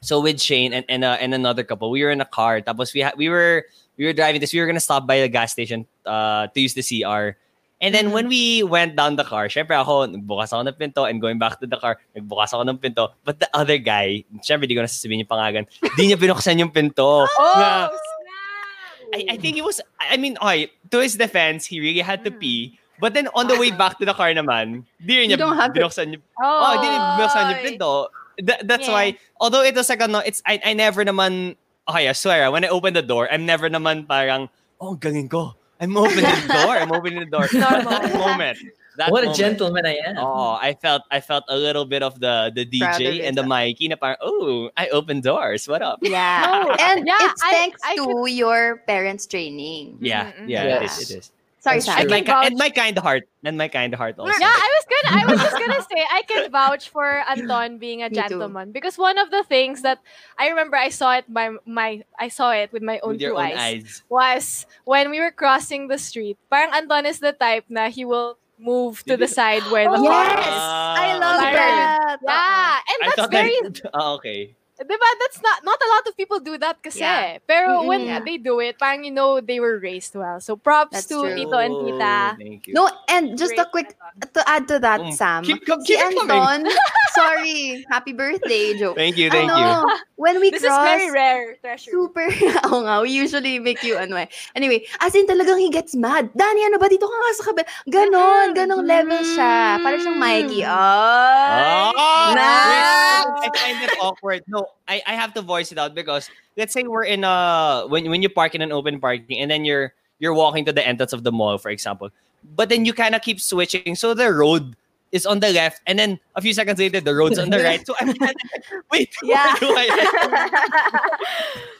so with Shane and and, uh, and another couple, we were in a car. Tapos we ha- we were we were driving this. We were gonna stop by the gas station uh to use the CR. And then when we went down the car, syempre ako, nagbukas ako ng pinto and going back to the car, nagbukas ako ng pinto. But the other guy, syempre di ko na sasabihin yung pangalan, di niya binuksan yung pinto. Na- Oh, I, I think he was, I mean, okay, to his defense, he really had to pee. But then on the way back to the car naman, di niya binuksan yung, Oh, oh, di rin binuksan yung pinto. Th- that's Yeah. why, although it was like, ano, it's, I, I never naman, okay, I swear, when I open the door, I'm never naman parang, oh, ang galing ko. I'm opening the door. I'm opening the door. That moment. That what a gentleman I am. Oh, I felt I felt a little bit of the the Proud DJ and the yourself. Mikey na parang, oh, I open doors. What up? Yeah. No, And yeah, it's I- thanks I to your parents' training. Yeah, Mhm, yeah, Yes. it, it is. Sorry, That's And my, can and my kind heart. And my kind heart also. Yeah, I was gonna. I was just gonna say I can vouch for Anton being a gentleman because one of the things that I remember I saw it by my I saw it with my own With your two own eyes, eyes. was when we were crossing the street. Parang Anton is the type na he will move to the side where the Oh, car yes! is. I love Byron. that. Yeah, and that's thought very that. Oh, okay. Diba? That's not not a lot of people do that kasi. Yeah. Pero Mm-mm. when Yeah. they do it, parang you know they were raised well. So props That's to true. Tito and Tita. Thank you. No, and just a quick to add to that, Mm, Sam. keep com- si keep it coming. Anton, sorry, happy birthday, joke. Thank you, thank you. ano, when we This is cross, very rare treasure. super, oo nga, we usually make you ano eh. Anyway, as in talagang he gets mad. Dani, ano ba dito ka nga sa kabel? Ganon, ganong level siya. Para siyang Mikey. Oh, Oh, Nice. I find it awkward. No, I, I have to voice it out because let's say we're in a when when you park in an open parking and then you're you're walking to the entrance of the mall, for example. But then you kind of keep switching, so the road is on the left, and then a few seconds later the road's on the right. So I'm kinda wait, Yeah. where do I?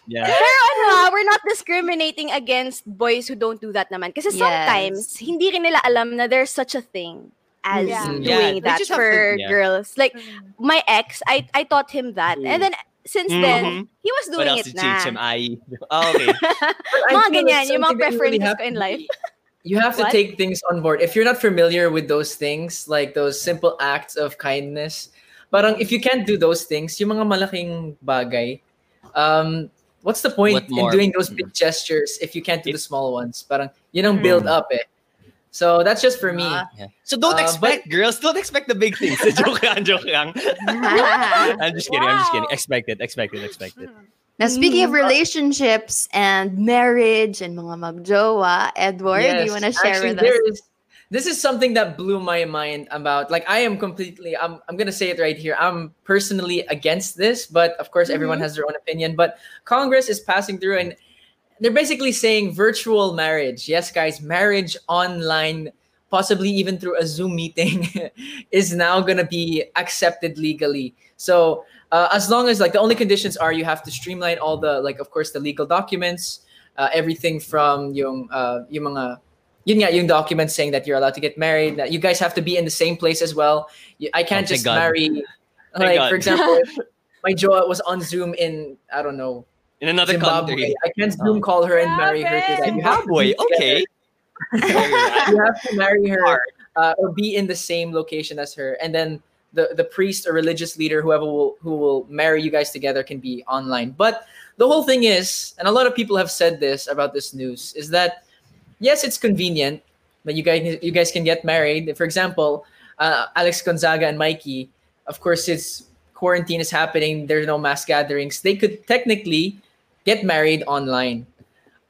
yeah. Pero ano ah, we're not discriminating against boys who don't do that naman. Kasi Yes. sometimes, hindi rin nila alam na there's such a thing as Yeah. doing Yeah, that for to- yeah. girls. Like, Mm. my ex, I I taught him that. And then, since then, Mhm. he was What doing else it to teach him? I. Oh, okay. I Mga ganyan, yung mga something that you really preferences ko in life. You have to What? take things on board. If you're not familiar with those things, like those simple acts of kindness, parang if you can't do those things, yung mga malaking bagay, um, what's the point What in doing those big gestures if you can't do the small ones? Parang yun ang build Mm. up eh. So that's just for me. Ah. So don't Uh, expect girls. Don't expect the big things. joke lang, joke lang. I'm just kidding. I'm just kidding. Wow. Expect it. Expect it. Expect it. Now, speaking of Mm. relationships and marriage and mga magjowa, Edward, do you want to share Actually, with us? is- this is something that blew my mind about like I am completely I'm I'm gonna say it right here. I'm personally against this, but of course everyone Mhm. has their own opinion. But Congress is passing through and they're basically saying virtual marriage. Yes, guys, marriage online, possibly even through a Zoom meeting, is now gonna be accepted legally. So uh, as long as like the only conditions are you have to streamline all the like of course the legal documents, uh, everything from yung uh, yung mga yun nga, yung documents saying that you're allowed to get married. That you guys have to be in the same place as well. I can't Oh, just God. marry. Thank Like God. for example, if my jowa was on Zoom in I don't know In another Zimbabwe. country. I can't Zoom call her and marry her. To. You have to Zimbabwe. Okay. you have to marry her uh, or be in the same location as her, and then the the priest or religious leader, whoever will who will marry you guys together, can be online. But the whole thing is, and a lot of people have said this about this news, is that yes, it's convenient that you guys you guys can get married. For example, uh, Alex Gonzaga and Mikey, of course, it's quarantine is happening. There's no mass gatherings. They could technically get married online.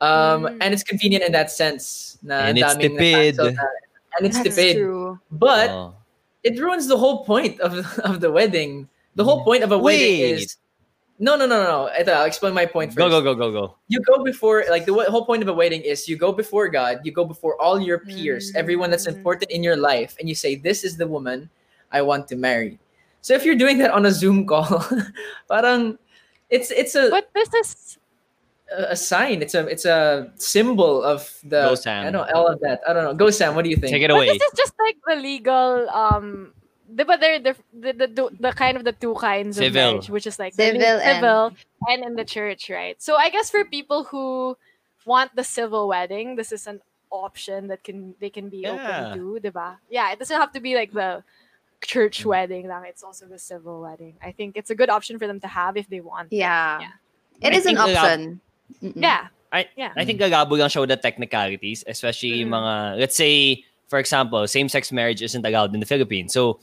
Um, Mm. and it's convenient in that sense. Na And it's daming tipid. nakacancel na- And it's That's tipid. true. But Oh. it ruins the whole point of, of the wedding. The whole point of a wedding Wait. is no, no, no, no, no. Ito, I'll explain my point first. Go, go, go, go, go. You go before, like the w- whole point of a wedding is you go before God, you go before all your peers, everyone that's important in your life, and you say, "This is the woman I want to marry." So if you're doing that on a Zoom call, parang it's it's a But this is a a sign. It's a it's a symbol of the Go, Sam. I don't know all of that. I don't know. Go Sam. What do you think? Take it but away. this is just like the legal um the, but they're the, the, the, the, the kind of the two kinds of Civil. marriage, which is like the Civil and- civil and in the church, right? So I guess for people who want the civil wedding, this is an option that can they can be Yeah. open to, diba? Yeah, it doesn't have to be like the church wedding, lang. It's also the civil wedding. I think it's a good option for them to have if they want. Yeah. Yeah. It I is an think the option. Mm-mm. Yeah. I, Yeah. I think gagabo lang siya with the technicalities, especially Mm. mga, let's say, for example, same-sex marriage isn't allowed in the Philippines. So,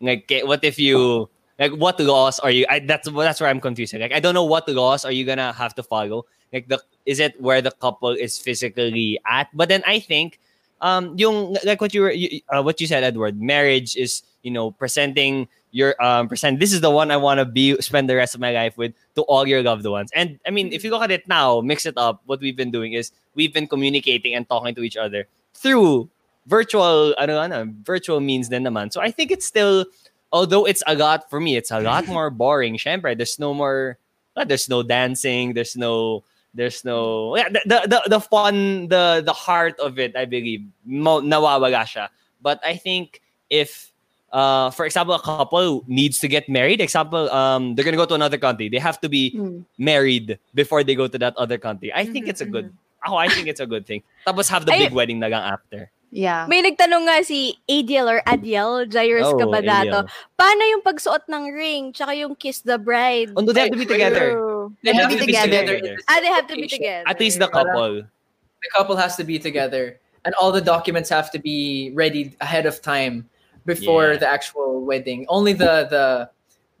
like, eh, what if you, like, what laws are you, I, that's that's where I'm confused. Like, I don't know what laws are you gonna have to follow. Like, the is it where the couple is physically at? But then I think, um, yung, like what you were, you, uh, what you said, Edward, marriage is, you know, presenting your, um, percent. this is the one I want to be, spend the rest of my life with to all your loved ones. And I mean, if you look at it now, mix it up, what we've been doing is we've been communicating and talking to each other through virtual, ano, ano, virtual means din naman. So I think it's still, although it's a lot, for me, it's a lot more boring. Syempre, there's no more, ah, there's no dancing, there's no, There's no yeah, the, the the fun the the heart of it I believe mo, nawawala siya. But I think if uh for example a couple needs to get married example um they're going to go to another country they have to be Mm. married before they go to that other country. I think Mhm, it's a good oh I think it's a good thing. Tapos have the Ay- big wedding na lang after. Yeah. May nagtanong nga si Adiel or Adiel, Jairus Oh, Cabadato. Ariel. Paano yung pagsuot ng ring tsaka yung kiss the bride? Oh, no, they have to be together. True. They have to be together. together. Ah, they have to be together. At least the couple. The couple has to be together, and all the documents have to be ready ahead of time before Yeah. the actual wedding. Only the the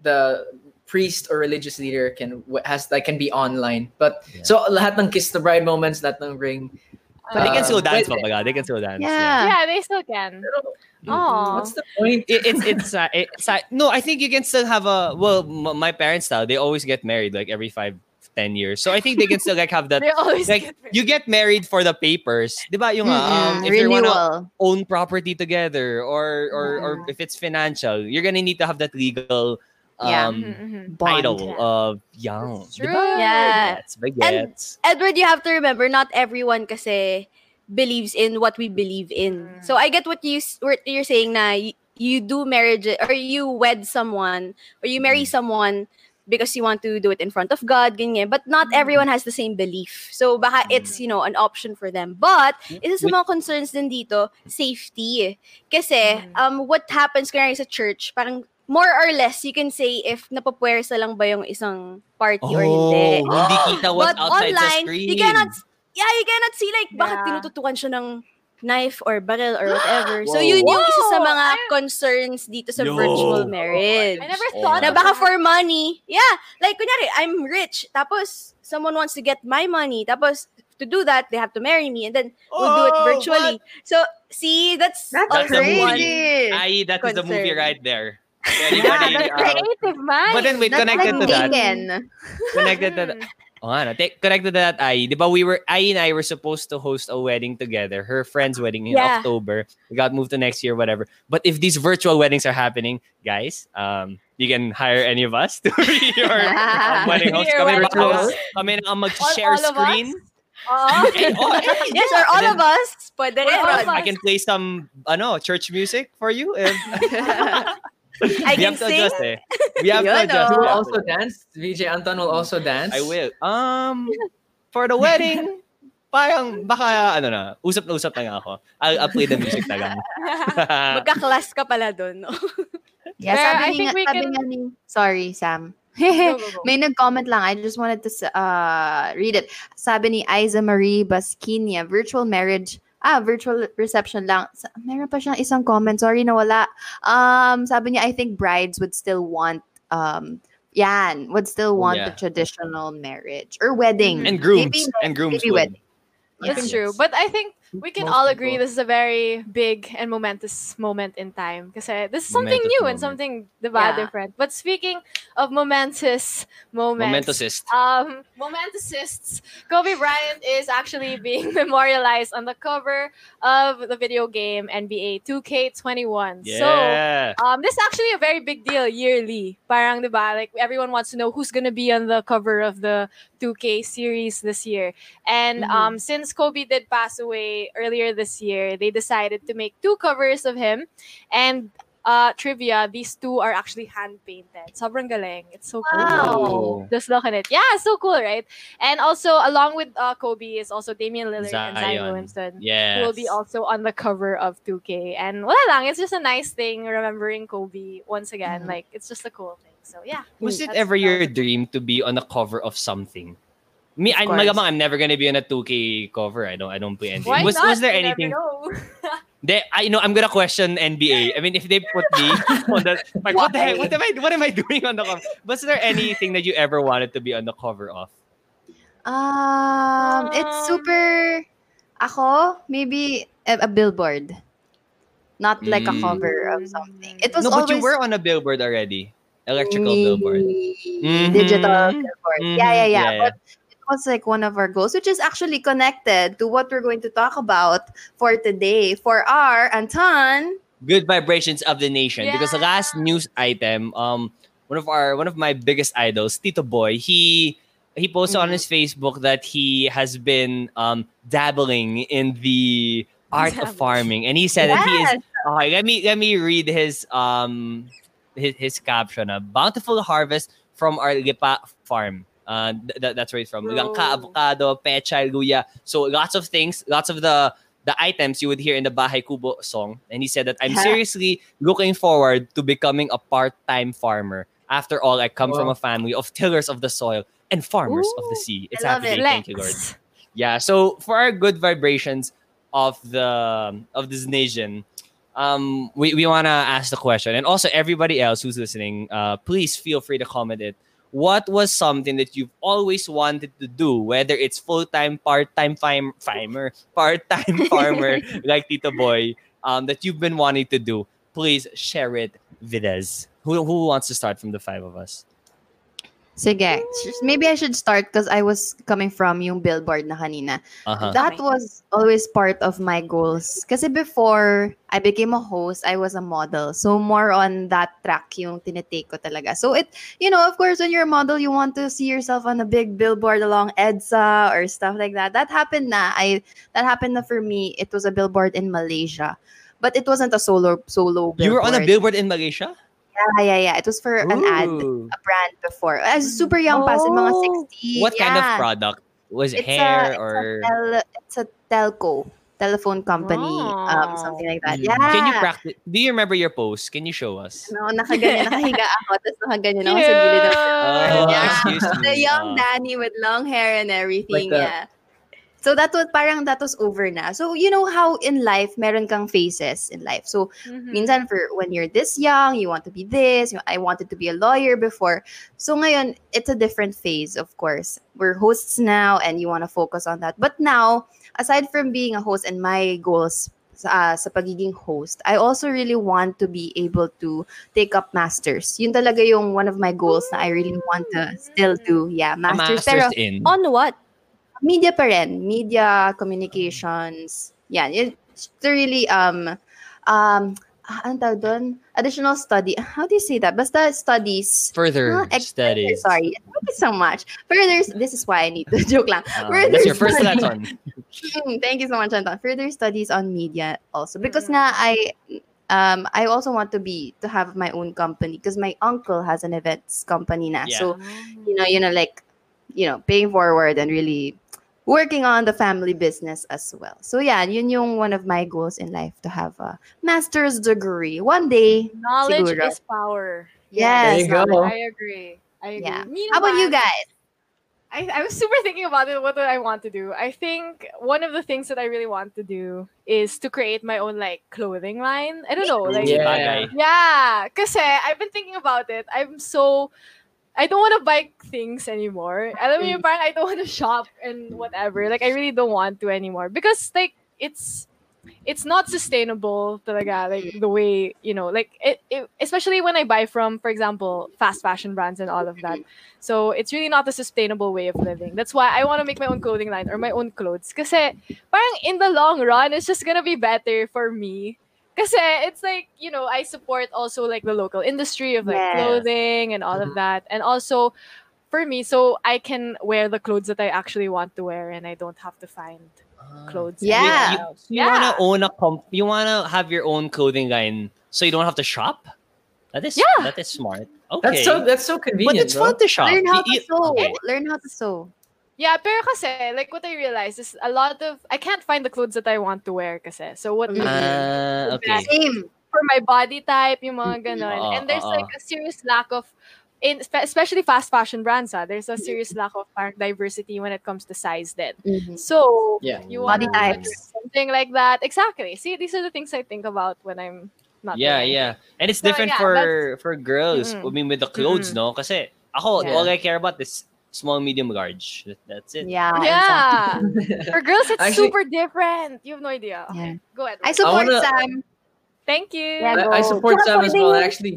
the priest or religious leader can has that can be online. But Yeah. so lahat ng kiss the bride moments, lahat ng ring. But they can Uh, still dance, wedding. papaga. They can still dance. Yeah. Yeah, they still can. Aw. What's the point? It, it's it's uh, it's uh, no. I think you can still have a well. M- my parents style, they always get married like every five, ten years. So I think they can still like have that. They always Like get you get married for the papers, diba? Yung uh, um, if you wanna own property together, or or or if it's financial, you're gonna need to have that legal Yeah. um Mhm, mhm. Bond. title of young. It's true. Yeah. Baguettes, baguettes. Edward, you have to remember, not everyone kasi believes in what we believe in. Mm. So I get what you what you're saying na y- you do marriage or you wed someone or you marry Mm. someone because you want to do it in front of God, ganyan. But not Mm. everyone has the same belief. So baka it's, you know, an option for them. But isa sa mga concerns din dito, safety. Kasi Mm. um what happens kaya sa church, parang more or less you can say if napapwersa lang ba yung isang party or hindi. Oh, hindi kita what's But outside online, the screen. you cannot, yeah, you cannot see like, bakit Yeah. tinututukan siya ng knife or barrel or whatever. So, yun Whoa. yung isa sa mga I- concerns dito sa Yo. virtual marriage. I never Oh. thought Na baka for money, yeah, like, kunyari, I'm rich, tapos, someone wants to get my money, tapos, to do that, they have to marry me, and then, we'll do it Oh, virtually. So, see, that's, That's That's also a movie. one. crazy. Ay, that is the movie right there. Yeah, Anybody, that's uh, creative, man. but then wait, That's connected like to that. Taken. Connected to that. Oh, ano, te- connected to that, Ai. Di ba we were, Ai and I were supposed to host a wedding together. Her friend's wedding in Yeah. October. We got moved to next year, whatever. But if these virtual weddings are happening, guys, um, you can hire any of us to be your um, wedding host. Kami, host. kami na ang mag-share screen. Oo. Eh, oh, Yes, or all And of us, pwede Or rin. all Rod. of I can play some ano church music for you. If, I we can have to sing. adjust eh. We have to adjust. You will have also to- dance. VJ Anton will also dance. I will. Um, for the wedding, parang baka ano na, usap na usap na nga ako. I'll, I'll play the music na lang. Magka-class ka pala doon, no? Yeah, Pero I sabi, think nga, we sabi can- nga ni... Sorry, Sam. Go, go, go. May nag-comment lang. I just wanted to uh, read it. Sabi ni Isa Marie Basquinia, virtual marriage ah, virtual reception lang. Sa- Meron pa siyang isang comment. Sorry, nawala. Um, sabi niya, I think brides would still want, um, yan, would still Oh, want yeah. the traditional marriage or wedding. and grooms. Maybe, and grooms. maybe would. wedding. I It's true. But I think we can Most all people. agree this is a very big and momentous moment in time. Because this is something Momentous new moment. and something diba, Yeah. different. But speaking of momentous moments, Momentosist. um, momentousists, Kobe Bryant is actually being memorialized on the cover of the video game NBA 2K21. So, Yeah. um, this is actually a very big deal yearly. Parang, diba, like everyone wants to know who's gonna be on the cover of the 2K series this year. And Mhm. um, since Kobe did pass away earlier this year, they decided to make two covers of him. And uh, trivia, these two are actually hand painted. Sobrang galing. It's so cool. Wow. Just look at it. Yeah, so cool, right? And also, along with uh, Kobe is also Damian Lillard and Zion Zion. Williamson Yes. who will be also on the cover of 2K. And wala lang, it's just a nice thing remembering Kobe once again. Mhm. Like, it's just a cool thing. So, yeah. Was it ever your dream to be on the cover of something? Me, I, magamang, I'm never gonna be on a 2K cover. I don't, I don't play NBA. Why was, not? was there You never anything? know. They, I know I'm gonna question NBA. I mean, if they put me on the like, what the heck? What am I? What am I doing on the cover? Was there anything that you ever wanted to be on the cover of? Um, it's Um, super, ako, maybe a, a billboard. Not like a Mm. cover of something. It was no, always but you were on a billboard already. Electrical billboard. digital Mhm. billboard. Mhm. Yeah, yeah, yeah. Yeah, yeah. But it was like one of our goals, which is actually connected to what we're going to talk about for today. For our Anton. Good vibrations of the nation. Because the last news item, um, one of our one of my biggest idols, Tito Boy, he he posted on Mhm. his Facebook that he has been um dabbling in the art of farming, and he said that he is Yes. Okay, let me let me read his um his, his caption. A bountiful harvest from our Lipa farm. Uh, th- th- that's where it's from. Langka, avocado, pechay, luya. So lots of things, lots of the the items you would hear in the Bahay Kubo song. And he said that I'm seriously looking forward to becoming a part-time farmer. After all, I come from a family of tillers of the soil and farmers of the sea. It's happy it. Thank you, Lord. Yeah. So for our good vibrations of the of this nation, um, we, we wanna ask the question, and also everybody else who's listening, uh, please feel free to comment it. What was something that you've always wanted to do, whether it's full time, part time farm, farmer, part time farmer like Tito Boy, um, that you've been wanting to do? Please share it with us. Who who wants to start from the five of us? Sige. Maybe I should start because I was coming from yung billboard na kanina. Uh-huh. That was always part of my goals. Kasi before I became a host, I was a model. So more on that track yung tinitake ko talaga. So it, you know, of course, when you're a model, you want to see yourself on a big billboard along EDSA or stuff like that. That happened na. I that happened na for me. It was a billboard in Malaysia. But it wasn't a solo solo billboard. You were on a billboard in Malaysia. Yeah, yeah, yeah. It was for an ad, a brand before. I was super young pa, in mga Oh. 60. What kind of product? Was it It's hair a, it's or? a tel, it's a telco telephone company um something like that yeah Can you practice? Do you remember your post? Can you show us? no nakaganyan nakahiga ako tapos nakaganyan ako sa gilid ng Oh, yeah. excuse me. the young. Danny with long hair and everything Like yeah that. So that was parang that was over na so you know how in life meron kang phases in life so Mhm. minsan for when you're this young, you want to be this. you know, I wanted to be a lawyer before. So ngayon, it's a different phase, of course. We're hosts now and you want to focus on that. But now, aside from being a host and my goals sa, sa pagiging host, I also really want to be able to take up masters. Yun talaga yung one of my goals na I really want to still do. Yeah, A masters. master's Pero in. On what? Media pa rin. Media, communications. Yan. It's really, um, um, ah, anong tawag doon? Additional study. How do you say that? Basta studies. Further Ah, studies. Sorry. Thank you so much. Further, this is why I need to joke lang. Further that's your first studies. lesson. Mm, Thank you so much, Anton. Further studies on media also. Because nga, I, um, I also want to be, to have my own company because my uncle has an events company na. Yeah. So, you know, you know, like, you know, paying forward and really working on the family business as well. So yeah, yun yung one of my goals in life to have a master's degree one day. Knowledge Siguro. is power. Yes. There you go. I agree. I agree. Yeah. Me How about you guys? I, I was super thinking about it. What do I want to do? I think one of the things that I really want to do is to create my own like clothing line. I don't know, like Yeah. Yeah, because I've been thinking about it. I'm so I don't want to buy things anymore. Alam mo yung mm. parang I don't want to shop and whatever. Like I really don't want to anymore. Because like it's it's not sustainable talaga like the way you know like it, it especially when i buy from for example fast fashion brands and all of that. So it's really not a sustainable way of living. That's why i want to make my own clothing line or my own clothes. Kasi parang in the long run it's just gonna be better for me kasi it's like you know i support also like the local industry of like Yes. clothing and all of mm-hmm. that and also for me so i can wear the clothes that i actually want to wear and i don't have to find ah. clothes Yeah. anywhere You, else. you wanna own a comp- you wanna have your own clothing line so you don't have to shop? That is Yeah. that is smart. Okay. That's so that's so convenient. but it's bro. fun to shop. Learn how to you- sew. okay. Learn how to sew. Yeah, pero kasi, like what I realized is a lot of, I can't find the clothes that I want to wear kasi. So what. Ah, okay. Same. for my body type, yung mga ganon. Oo, and there's oo. like a serious lack of, in especially fast fashion brands, ah, there's a serious lack of diversity when it comes to size then. Mhm. So, Yeah. you Body want types. something like that. Exactly. See, these are the things I think about when I'm not Yeah, doing yeah. And it's So, different yeah, for for girls. Mm-mm. I mean with the clothes, Mm-mm. no? Kasi ako, Yeah. all I care about is small, medium, large. That's it. Yeah. Yeah. exactly. For girls, it's Actually- super different. You have no idea. Okay, go ahead. I support wanna- Sam. Thank you. Yeah, I, I support Sam as well. yung- Actually,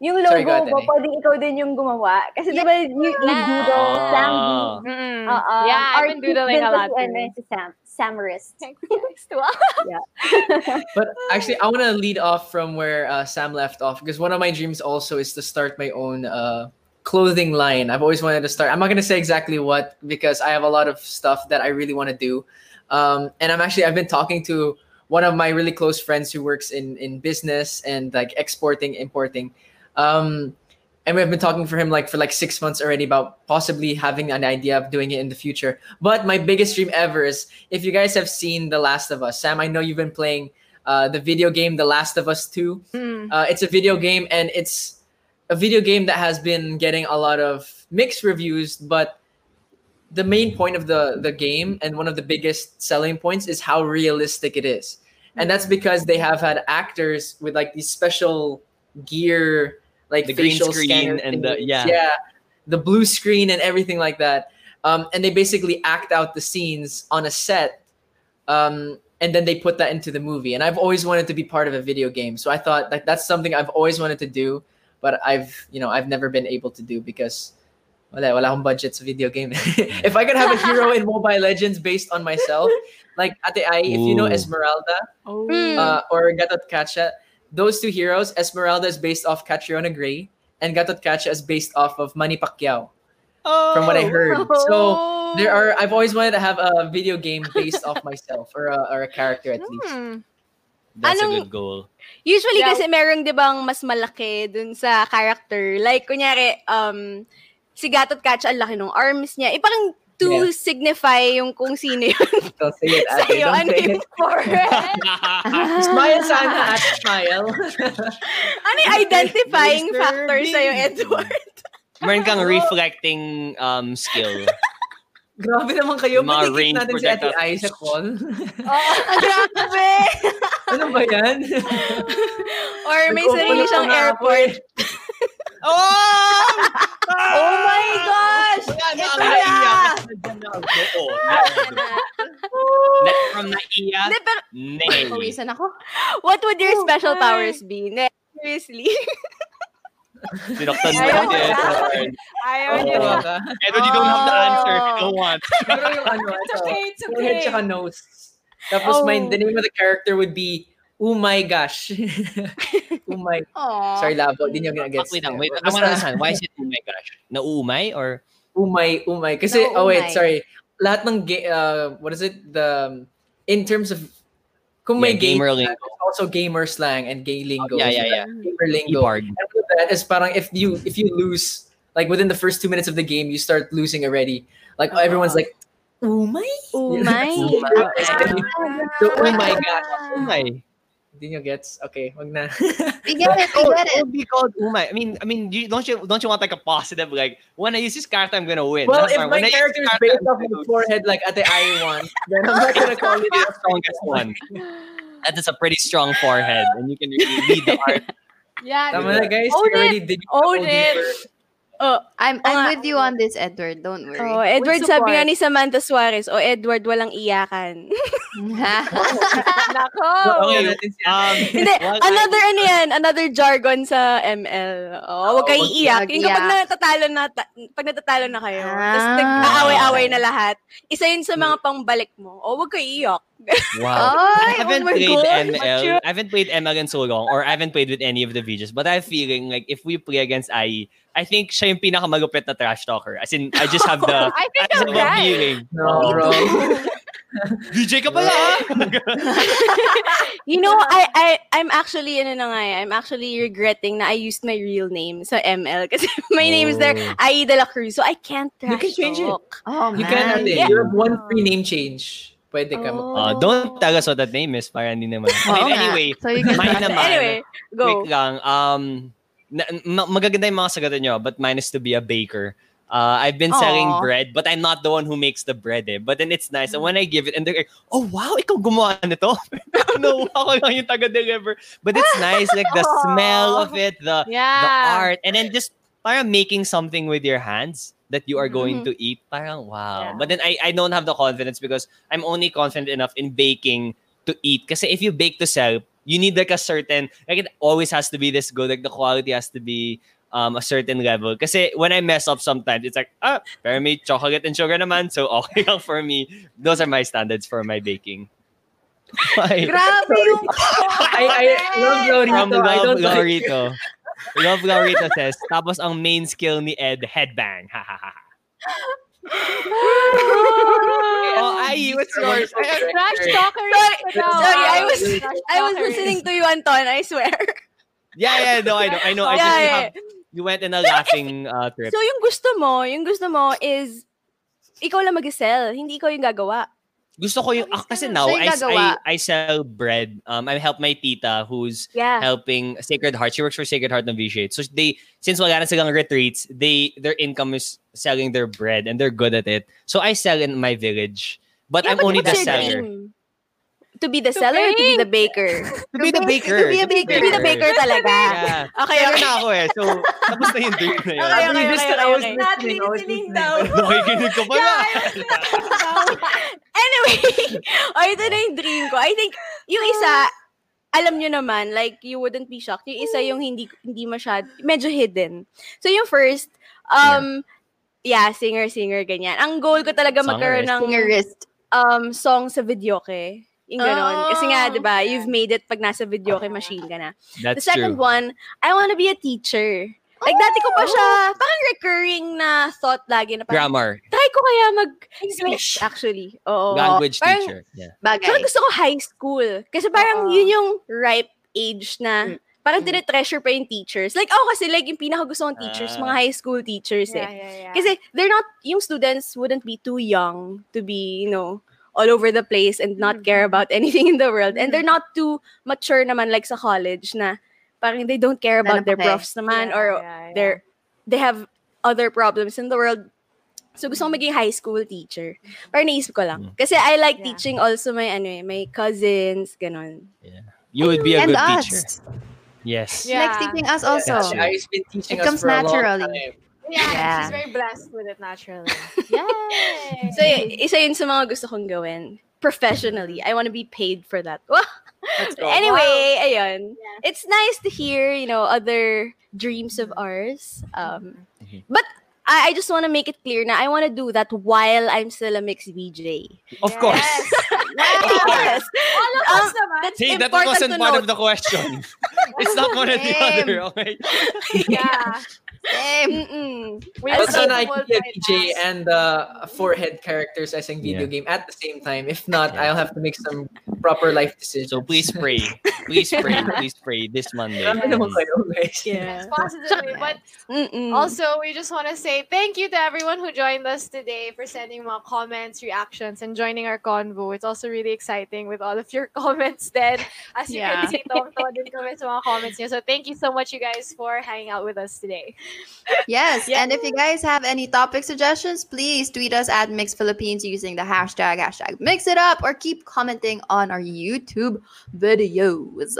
Yung Sorry, logo go ahead, mo, Danny. pwedeng ikaw din yung gumawa. Kasi di ba, you, you doodle, Sam Ah. do. Mm-mm. Uh, yeah, I've been doodling a lot. And too. si Sam. Samarist. Thank you guys too. but actually, I want to lead off from where uh, Sam left off because one of my dreams also is to start my own uh, clothing line. I've always wanted to start. I'm not gonna say exactly what because I have a lot of stuff that I really want to do. Um, and I'm actually I've been talking to one of my really close friends who works in in business and like exporting, importing. Um, and we've been talking for him like for like six months already about possibly having an idea of doing it in the future. But my biggest dream ever is if you guys have seen The Last of Us, Sam, I know you've been playing uh, the video game The Last of Us Two. Mm. Uh, it's a video game and it's a video game that has been getting a lot of mixed reviews, but the main point of the the game and one of the biggest selling points is how realistic it is. And that's because they have had actors with like these special gear like The green screen and the- yeah. yeah the blue screen and everything like that. Um, and they basically act out the scenes on a set um, and then they put that into the movie. And i've always wanted to be part of a video game so i thought like that's something i've always wanted to do but i've you know i've never been able to do because wala, wala akong budget sa video game. if I could have a hero in Mobile Legends based on myself, like Ate Ai, if you know Esmeralda, Oh. Mm. uh, or Gatotkaca, those two heroes, Esmeralda is based off Catriona Gray, and Gatotkaca is based off of Manny Pacquiao, from what I heard. So there are. I've always wanted to have a video game based off myself, or a, or a character at least. That's Anong- a good goal. Usually Yeah. kasi merong 'di bang mas malaki dun sa character. Like kunyari um si Gatot Kacha ang laki ng arms niya. Eh parang to Yeah. signify yung kung sino yun Don't say it, Ate. sa'yo. Don't Ano say yung it. forehead? Smile sana, Ate. Smile. Ano yung identifying Mr. factor Bean. sa'yo, Edward? Meron kang reflecting um skill. Grabe naman kayo. Yung mga Ba't natin si Ate projectile. Ai sa call? Oh, ang grabe! ano ba yan? Or may Nag-open sarili siyang na nga ako airport. oh! Oh my gosh! Wala na Ito ang na! naiyak. Nandiyan na ang buo. Net from naiya, Hindi, pero nay. Pawisan ako. what would your Oh, special hi. powers be? Ne, seriously. Sinoktan mo Ayaw si na. Edward. Ayaw niya. ka. Edward, you don't have the answer if you don't want. Siguro yung ano, It's ito. okay, it's Forehead okay. tsaka nose. Tapos Oh. my, the name of the character would be Oh my gosh. oh my. Aww. Sorry, Labo. Di nyo gina-guess. Wait lang, wait. I want to understand. Why is it oh my gosh? Nauumay or? Umay, umay. Kasi, No, oh wait, umay. sorry. Lahat ng, ga- uh, what is it? The, in terms of, kung may Yeah, gamer slang, lingo. there's also gamer slang and gay oh, lingo. yeah, yeah, yeah. Gamer lingo. Keyboard. And with that is parang if you, if you lose, like within the first two minutes of the game, you start losing already. Like uh-huh. everyone's like, umay? Oh my. Ah. so, oh my gosh. Umay. Hindi nyo gets? Okay, wag na. We get it, we Oh, get it it. would be called umay. I mean, I mean, you, don't you don't you want like a positive like when I use this character, I'm gonna win. well, That's if fine. my When character is based off I'm my forehead like Ate I want, then I'm not gonna call you the the strongest one. That is a pretty strong forehead, and you can really lead the art. Yeah. Tama na guys, Own you already dig Own it. Oh, I'm, I'm nga. with you on this, Edward. Don't worry. oh, Edward, sabi nga ni Samantha Suarez, oh, Edward, walang iyakan. Nako. Okay, um, Hindi, Well, another ano yan, another jargon sa ML. Oh, wag- iiyak. wag Yung kapag natatalo na, ta- pag natatalo na kayo, tapos Ah. nag-aaway-away na lahat, isa yun sa mga pangbalik mo. Oh, huwag kayo iiyak. Wow. Ay, I haven't oh played God, ML. mature. I haven't played ML in so long, or I haven't played with any of the VJs. But I have feeling like if we play against Ai, I think siya yung pinakamalupit na trash talker. As in, I just have the I think I just I'm have a right. feeling. No, bro. VJ ka pala, ah! You know, I, I, I'm actually, ano na nga eh, I'm actually regretting na I used my real name sa ML kasi my name is there, Oh. Ai De La Cruz, so I can't trash You can change it. talk. Oh, You man. can, ate. Yeah. You have one free name change. Pwede ka mag- Uh, don't tell us what that name is para hindi naman. Oo Okay, anyway, So you can mine naman. Anyway, go. Quick lang. Um, na, ma- magaganda yung mga sagot nyo, but mine is to be a baker. Uh, I've been selling Aw. bread, but I'm not the one who makes the bread eh. But then it's nice. And when I give it, and they're like, oh wow, ikaw gumawa nito? no, ako lang yung taga-deliver. But it's nice, like the smell of it, the, the art, and then just parang making something with your hands that you are going Mhm. to eat. Parang wow. Yeah. But then I, I don't have the confidence because I'm only confident enough in baking to eat. Because if you bake to sell, you need like a certain, like it always has to be this good. Like the quality has to be um, a certain level. Because when I mess up sometimes, it's like, ah, pero may chocolate and sugar naman. So okay lang for me. Those are my standards for my baking. Why? Grabe yung I, I love Lorito. From I love, don't like Lorito. Love Laurita says, tapos ang main skill ni Ed, headbang. Ha ha ha. ha. Oh, Ai, what's yours? Trash talker. Sorry, sorry, I was I was listening to you, Anton. I swear. Yeah, yeah, no, I know. I know. I just Yeah, you, yeah. have, you went in a laughing uh, trip. So yung gusto mo, yung gusto mo is ikaw lang mag-sell, hindi ikaw yung gagawa. Gusto ko yung, ah, kasi now, So I, I. I sell bread. Um, I help my tita who's Yeah. helping Sacred Heart. She works for Sacred Heart Novitiate. So they, since wala na silang retreats, they, their income is selling their bread and they're good at it. So I sell in my village. But Yeah, I'm but only the seller. dream? To be the To seller or to be the baker? To be the baker. To be a baker. to be the baker talaga. Yeah. Okay, Kaya okay. na ako eh. So, tapos na yung dream na yun. Okay, After okay, this, okay, I was okay. Not I was listening listening. daw. Nakikinig ka pala. anyway, oh, ito na yung dream ko. I think, yung isa, alam nyo naman, like, you wouldn't be shocked. Yung isa yung hindi, hindi masyad, medyo hidden. So, yung first, um, yeah, singer-singer, ganyan. Ang goal ko talaga magkaroon ng Singerist. um, song sa videoke. Yung ganon. Kasi nga, Oh, di ba, you've made it pag nasa videoke machine ka na. That's the second true. one, I want to be a teacher. Like, dati ko pa siya, parang recurring na thought lagi na parang, Grammar. try ko kaya mag-English, actually. Oo. Language Parang, teacher. Yeah. Bagay. Pero gusto ko high school. Kasi parang Oo. yun yung ripe age na, Mm. parang tinetreasure pa yung teachers. Like, ako kasi, like, yung pinaka gusto kong teachers, Ah. mga high school teachers eh. Yeah, yeah, yeah. Kasi they're not, yung students wouldn't be too young to be, you know, all over the place and not care about anything in the world. And they're not too mature naman like sa college na parang they don't care about their na pake. profs naman Yeah, or yeah, yeah. they're they have other problems in the world. So gusto ko maging high school teacher. Parang naisip ko lang. Mm. Kasi I like Yeah. teaching also my ano eh, my cousins, ganon. You would be a and good us. teacher. Yes. Yeah. Like teaching us also. Yeah, Ai's been teaching It us comes for a long naturally. time. Yeah, Yeah. she's very blessed with it naturally. Yay! So y- isa yun sa mga gusto kong gawin. Professionally. I want to be paid for that. Wah! Let's go. Anyway, ayun. Yeah. It's nice to hear, you know, other dreams of ours. Um, Mhm. but I, I just want to make it clear na I want to do that while I'm still a mixed VJ. Of course. Yes. All of Um, us naman. That's Hey, that important wasn't part note. of the question. it's not one or the Same. other, okay? Yeah. Same. Mm-mm. We But have I can be a typecast. DJ and uh, forehead characters as a video Yeah. game at the same time. If not, Yeah. I'll have to make some proper life decisions. So please pray. Please pray. Please pray this Monday. Marami naman kayo, guys. Yes, positively. But Mm-mm. also, we just want to say thank you to everyone who joined us today for sending mga comments, reactions, and joining our convo. It's also really exciting with all of your comments then. As you Yeah. can see, tawa-tawa din kami sa mga comments niyo. So thank you so much, you guys, for hanging out with us today. Yes, Yeah. and if you guys have any topic suggestions, please tweet us at MYX Philippines using the hashtag hashtag Mix It Up or keep commenting on our YouTube videos.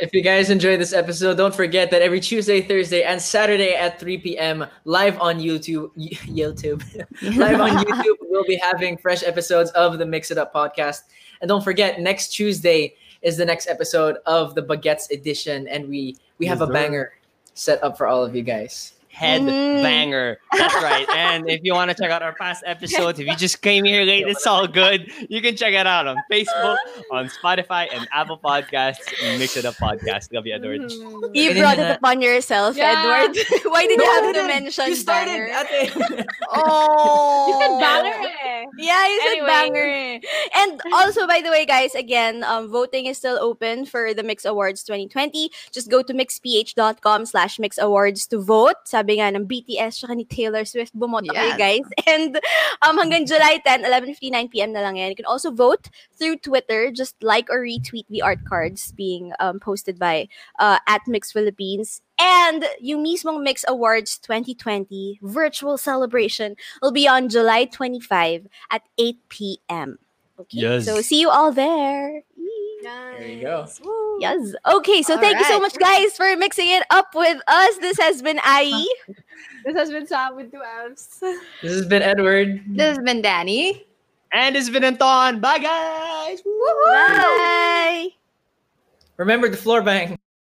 If you guys enjoyed this episode, don't forget that every Tuesday, Thursday, and Saturday at 3 p.m. live on YouTube, YouTube, live on YouTube, we'll be having fresh episodes of the Mix It Up podcast. And don't forget, next Tuesday is the next episode of the Baguettes edition, and we we have Yes, a sir. banger set up for all of you guys. Head Mhm. banger. That's right. And if you want to check out our past episodes, if you just came here late, it's all good. You can check it out on Facebook, on Spotify, and Apple Podcasts. Mix it up podcast. Love you, Edward. You brought it upon yourself, Yeah. Edward. Why did you have to didn't. mention You started, banger? ate. Oh, You said banger eh. Yeah, you said Anyway. banger. eh. And also, by the way, guys, again, um, voting is still open for the MYX Awards 2020. Just go to myxph.com slash MYX Awards to vote. Sabi nga ng BTS tsaka ni Taylor Swift, bumoto kayo, guys. And um, hanggang July 10, 11.59 p.m. na lang yan. You can also vote through Twitter. Just like or retweet the art cards being um, posted by uh, at MYX Philippines. And yung mismong MYX Awards 2020 virtual celebration will be on July 25 at 8 p.m. Okay, Yes. so see you all there. There you go. Woo. Yes. Okay, so thank you so much, guys, for mixing it up with us. This has been Ai. This has been Sam with two F's. This has been Edward. this has been Danny. And it's been Anton. Bye, guys. Bye. Remember the floor bang.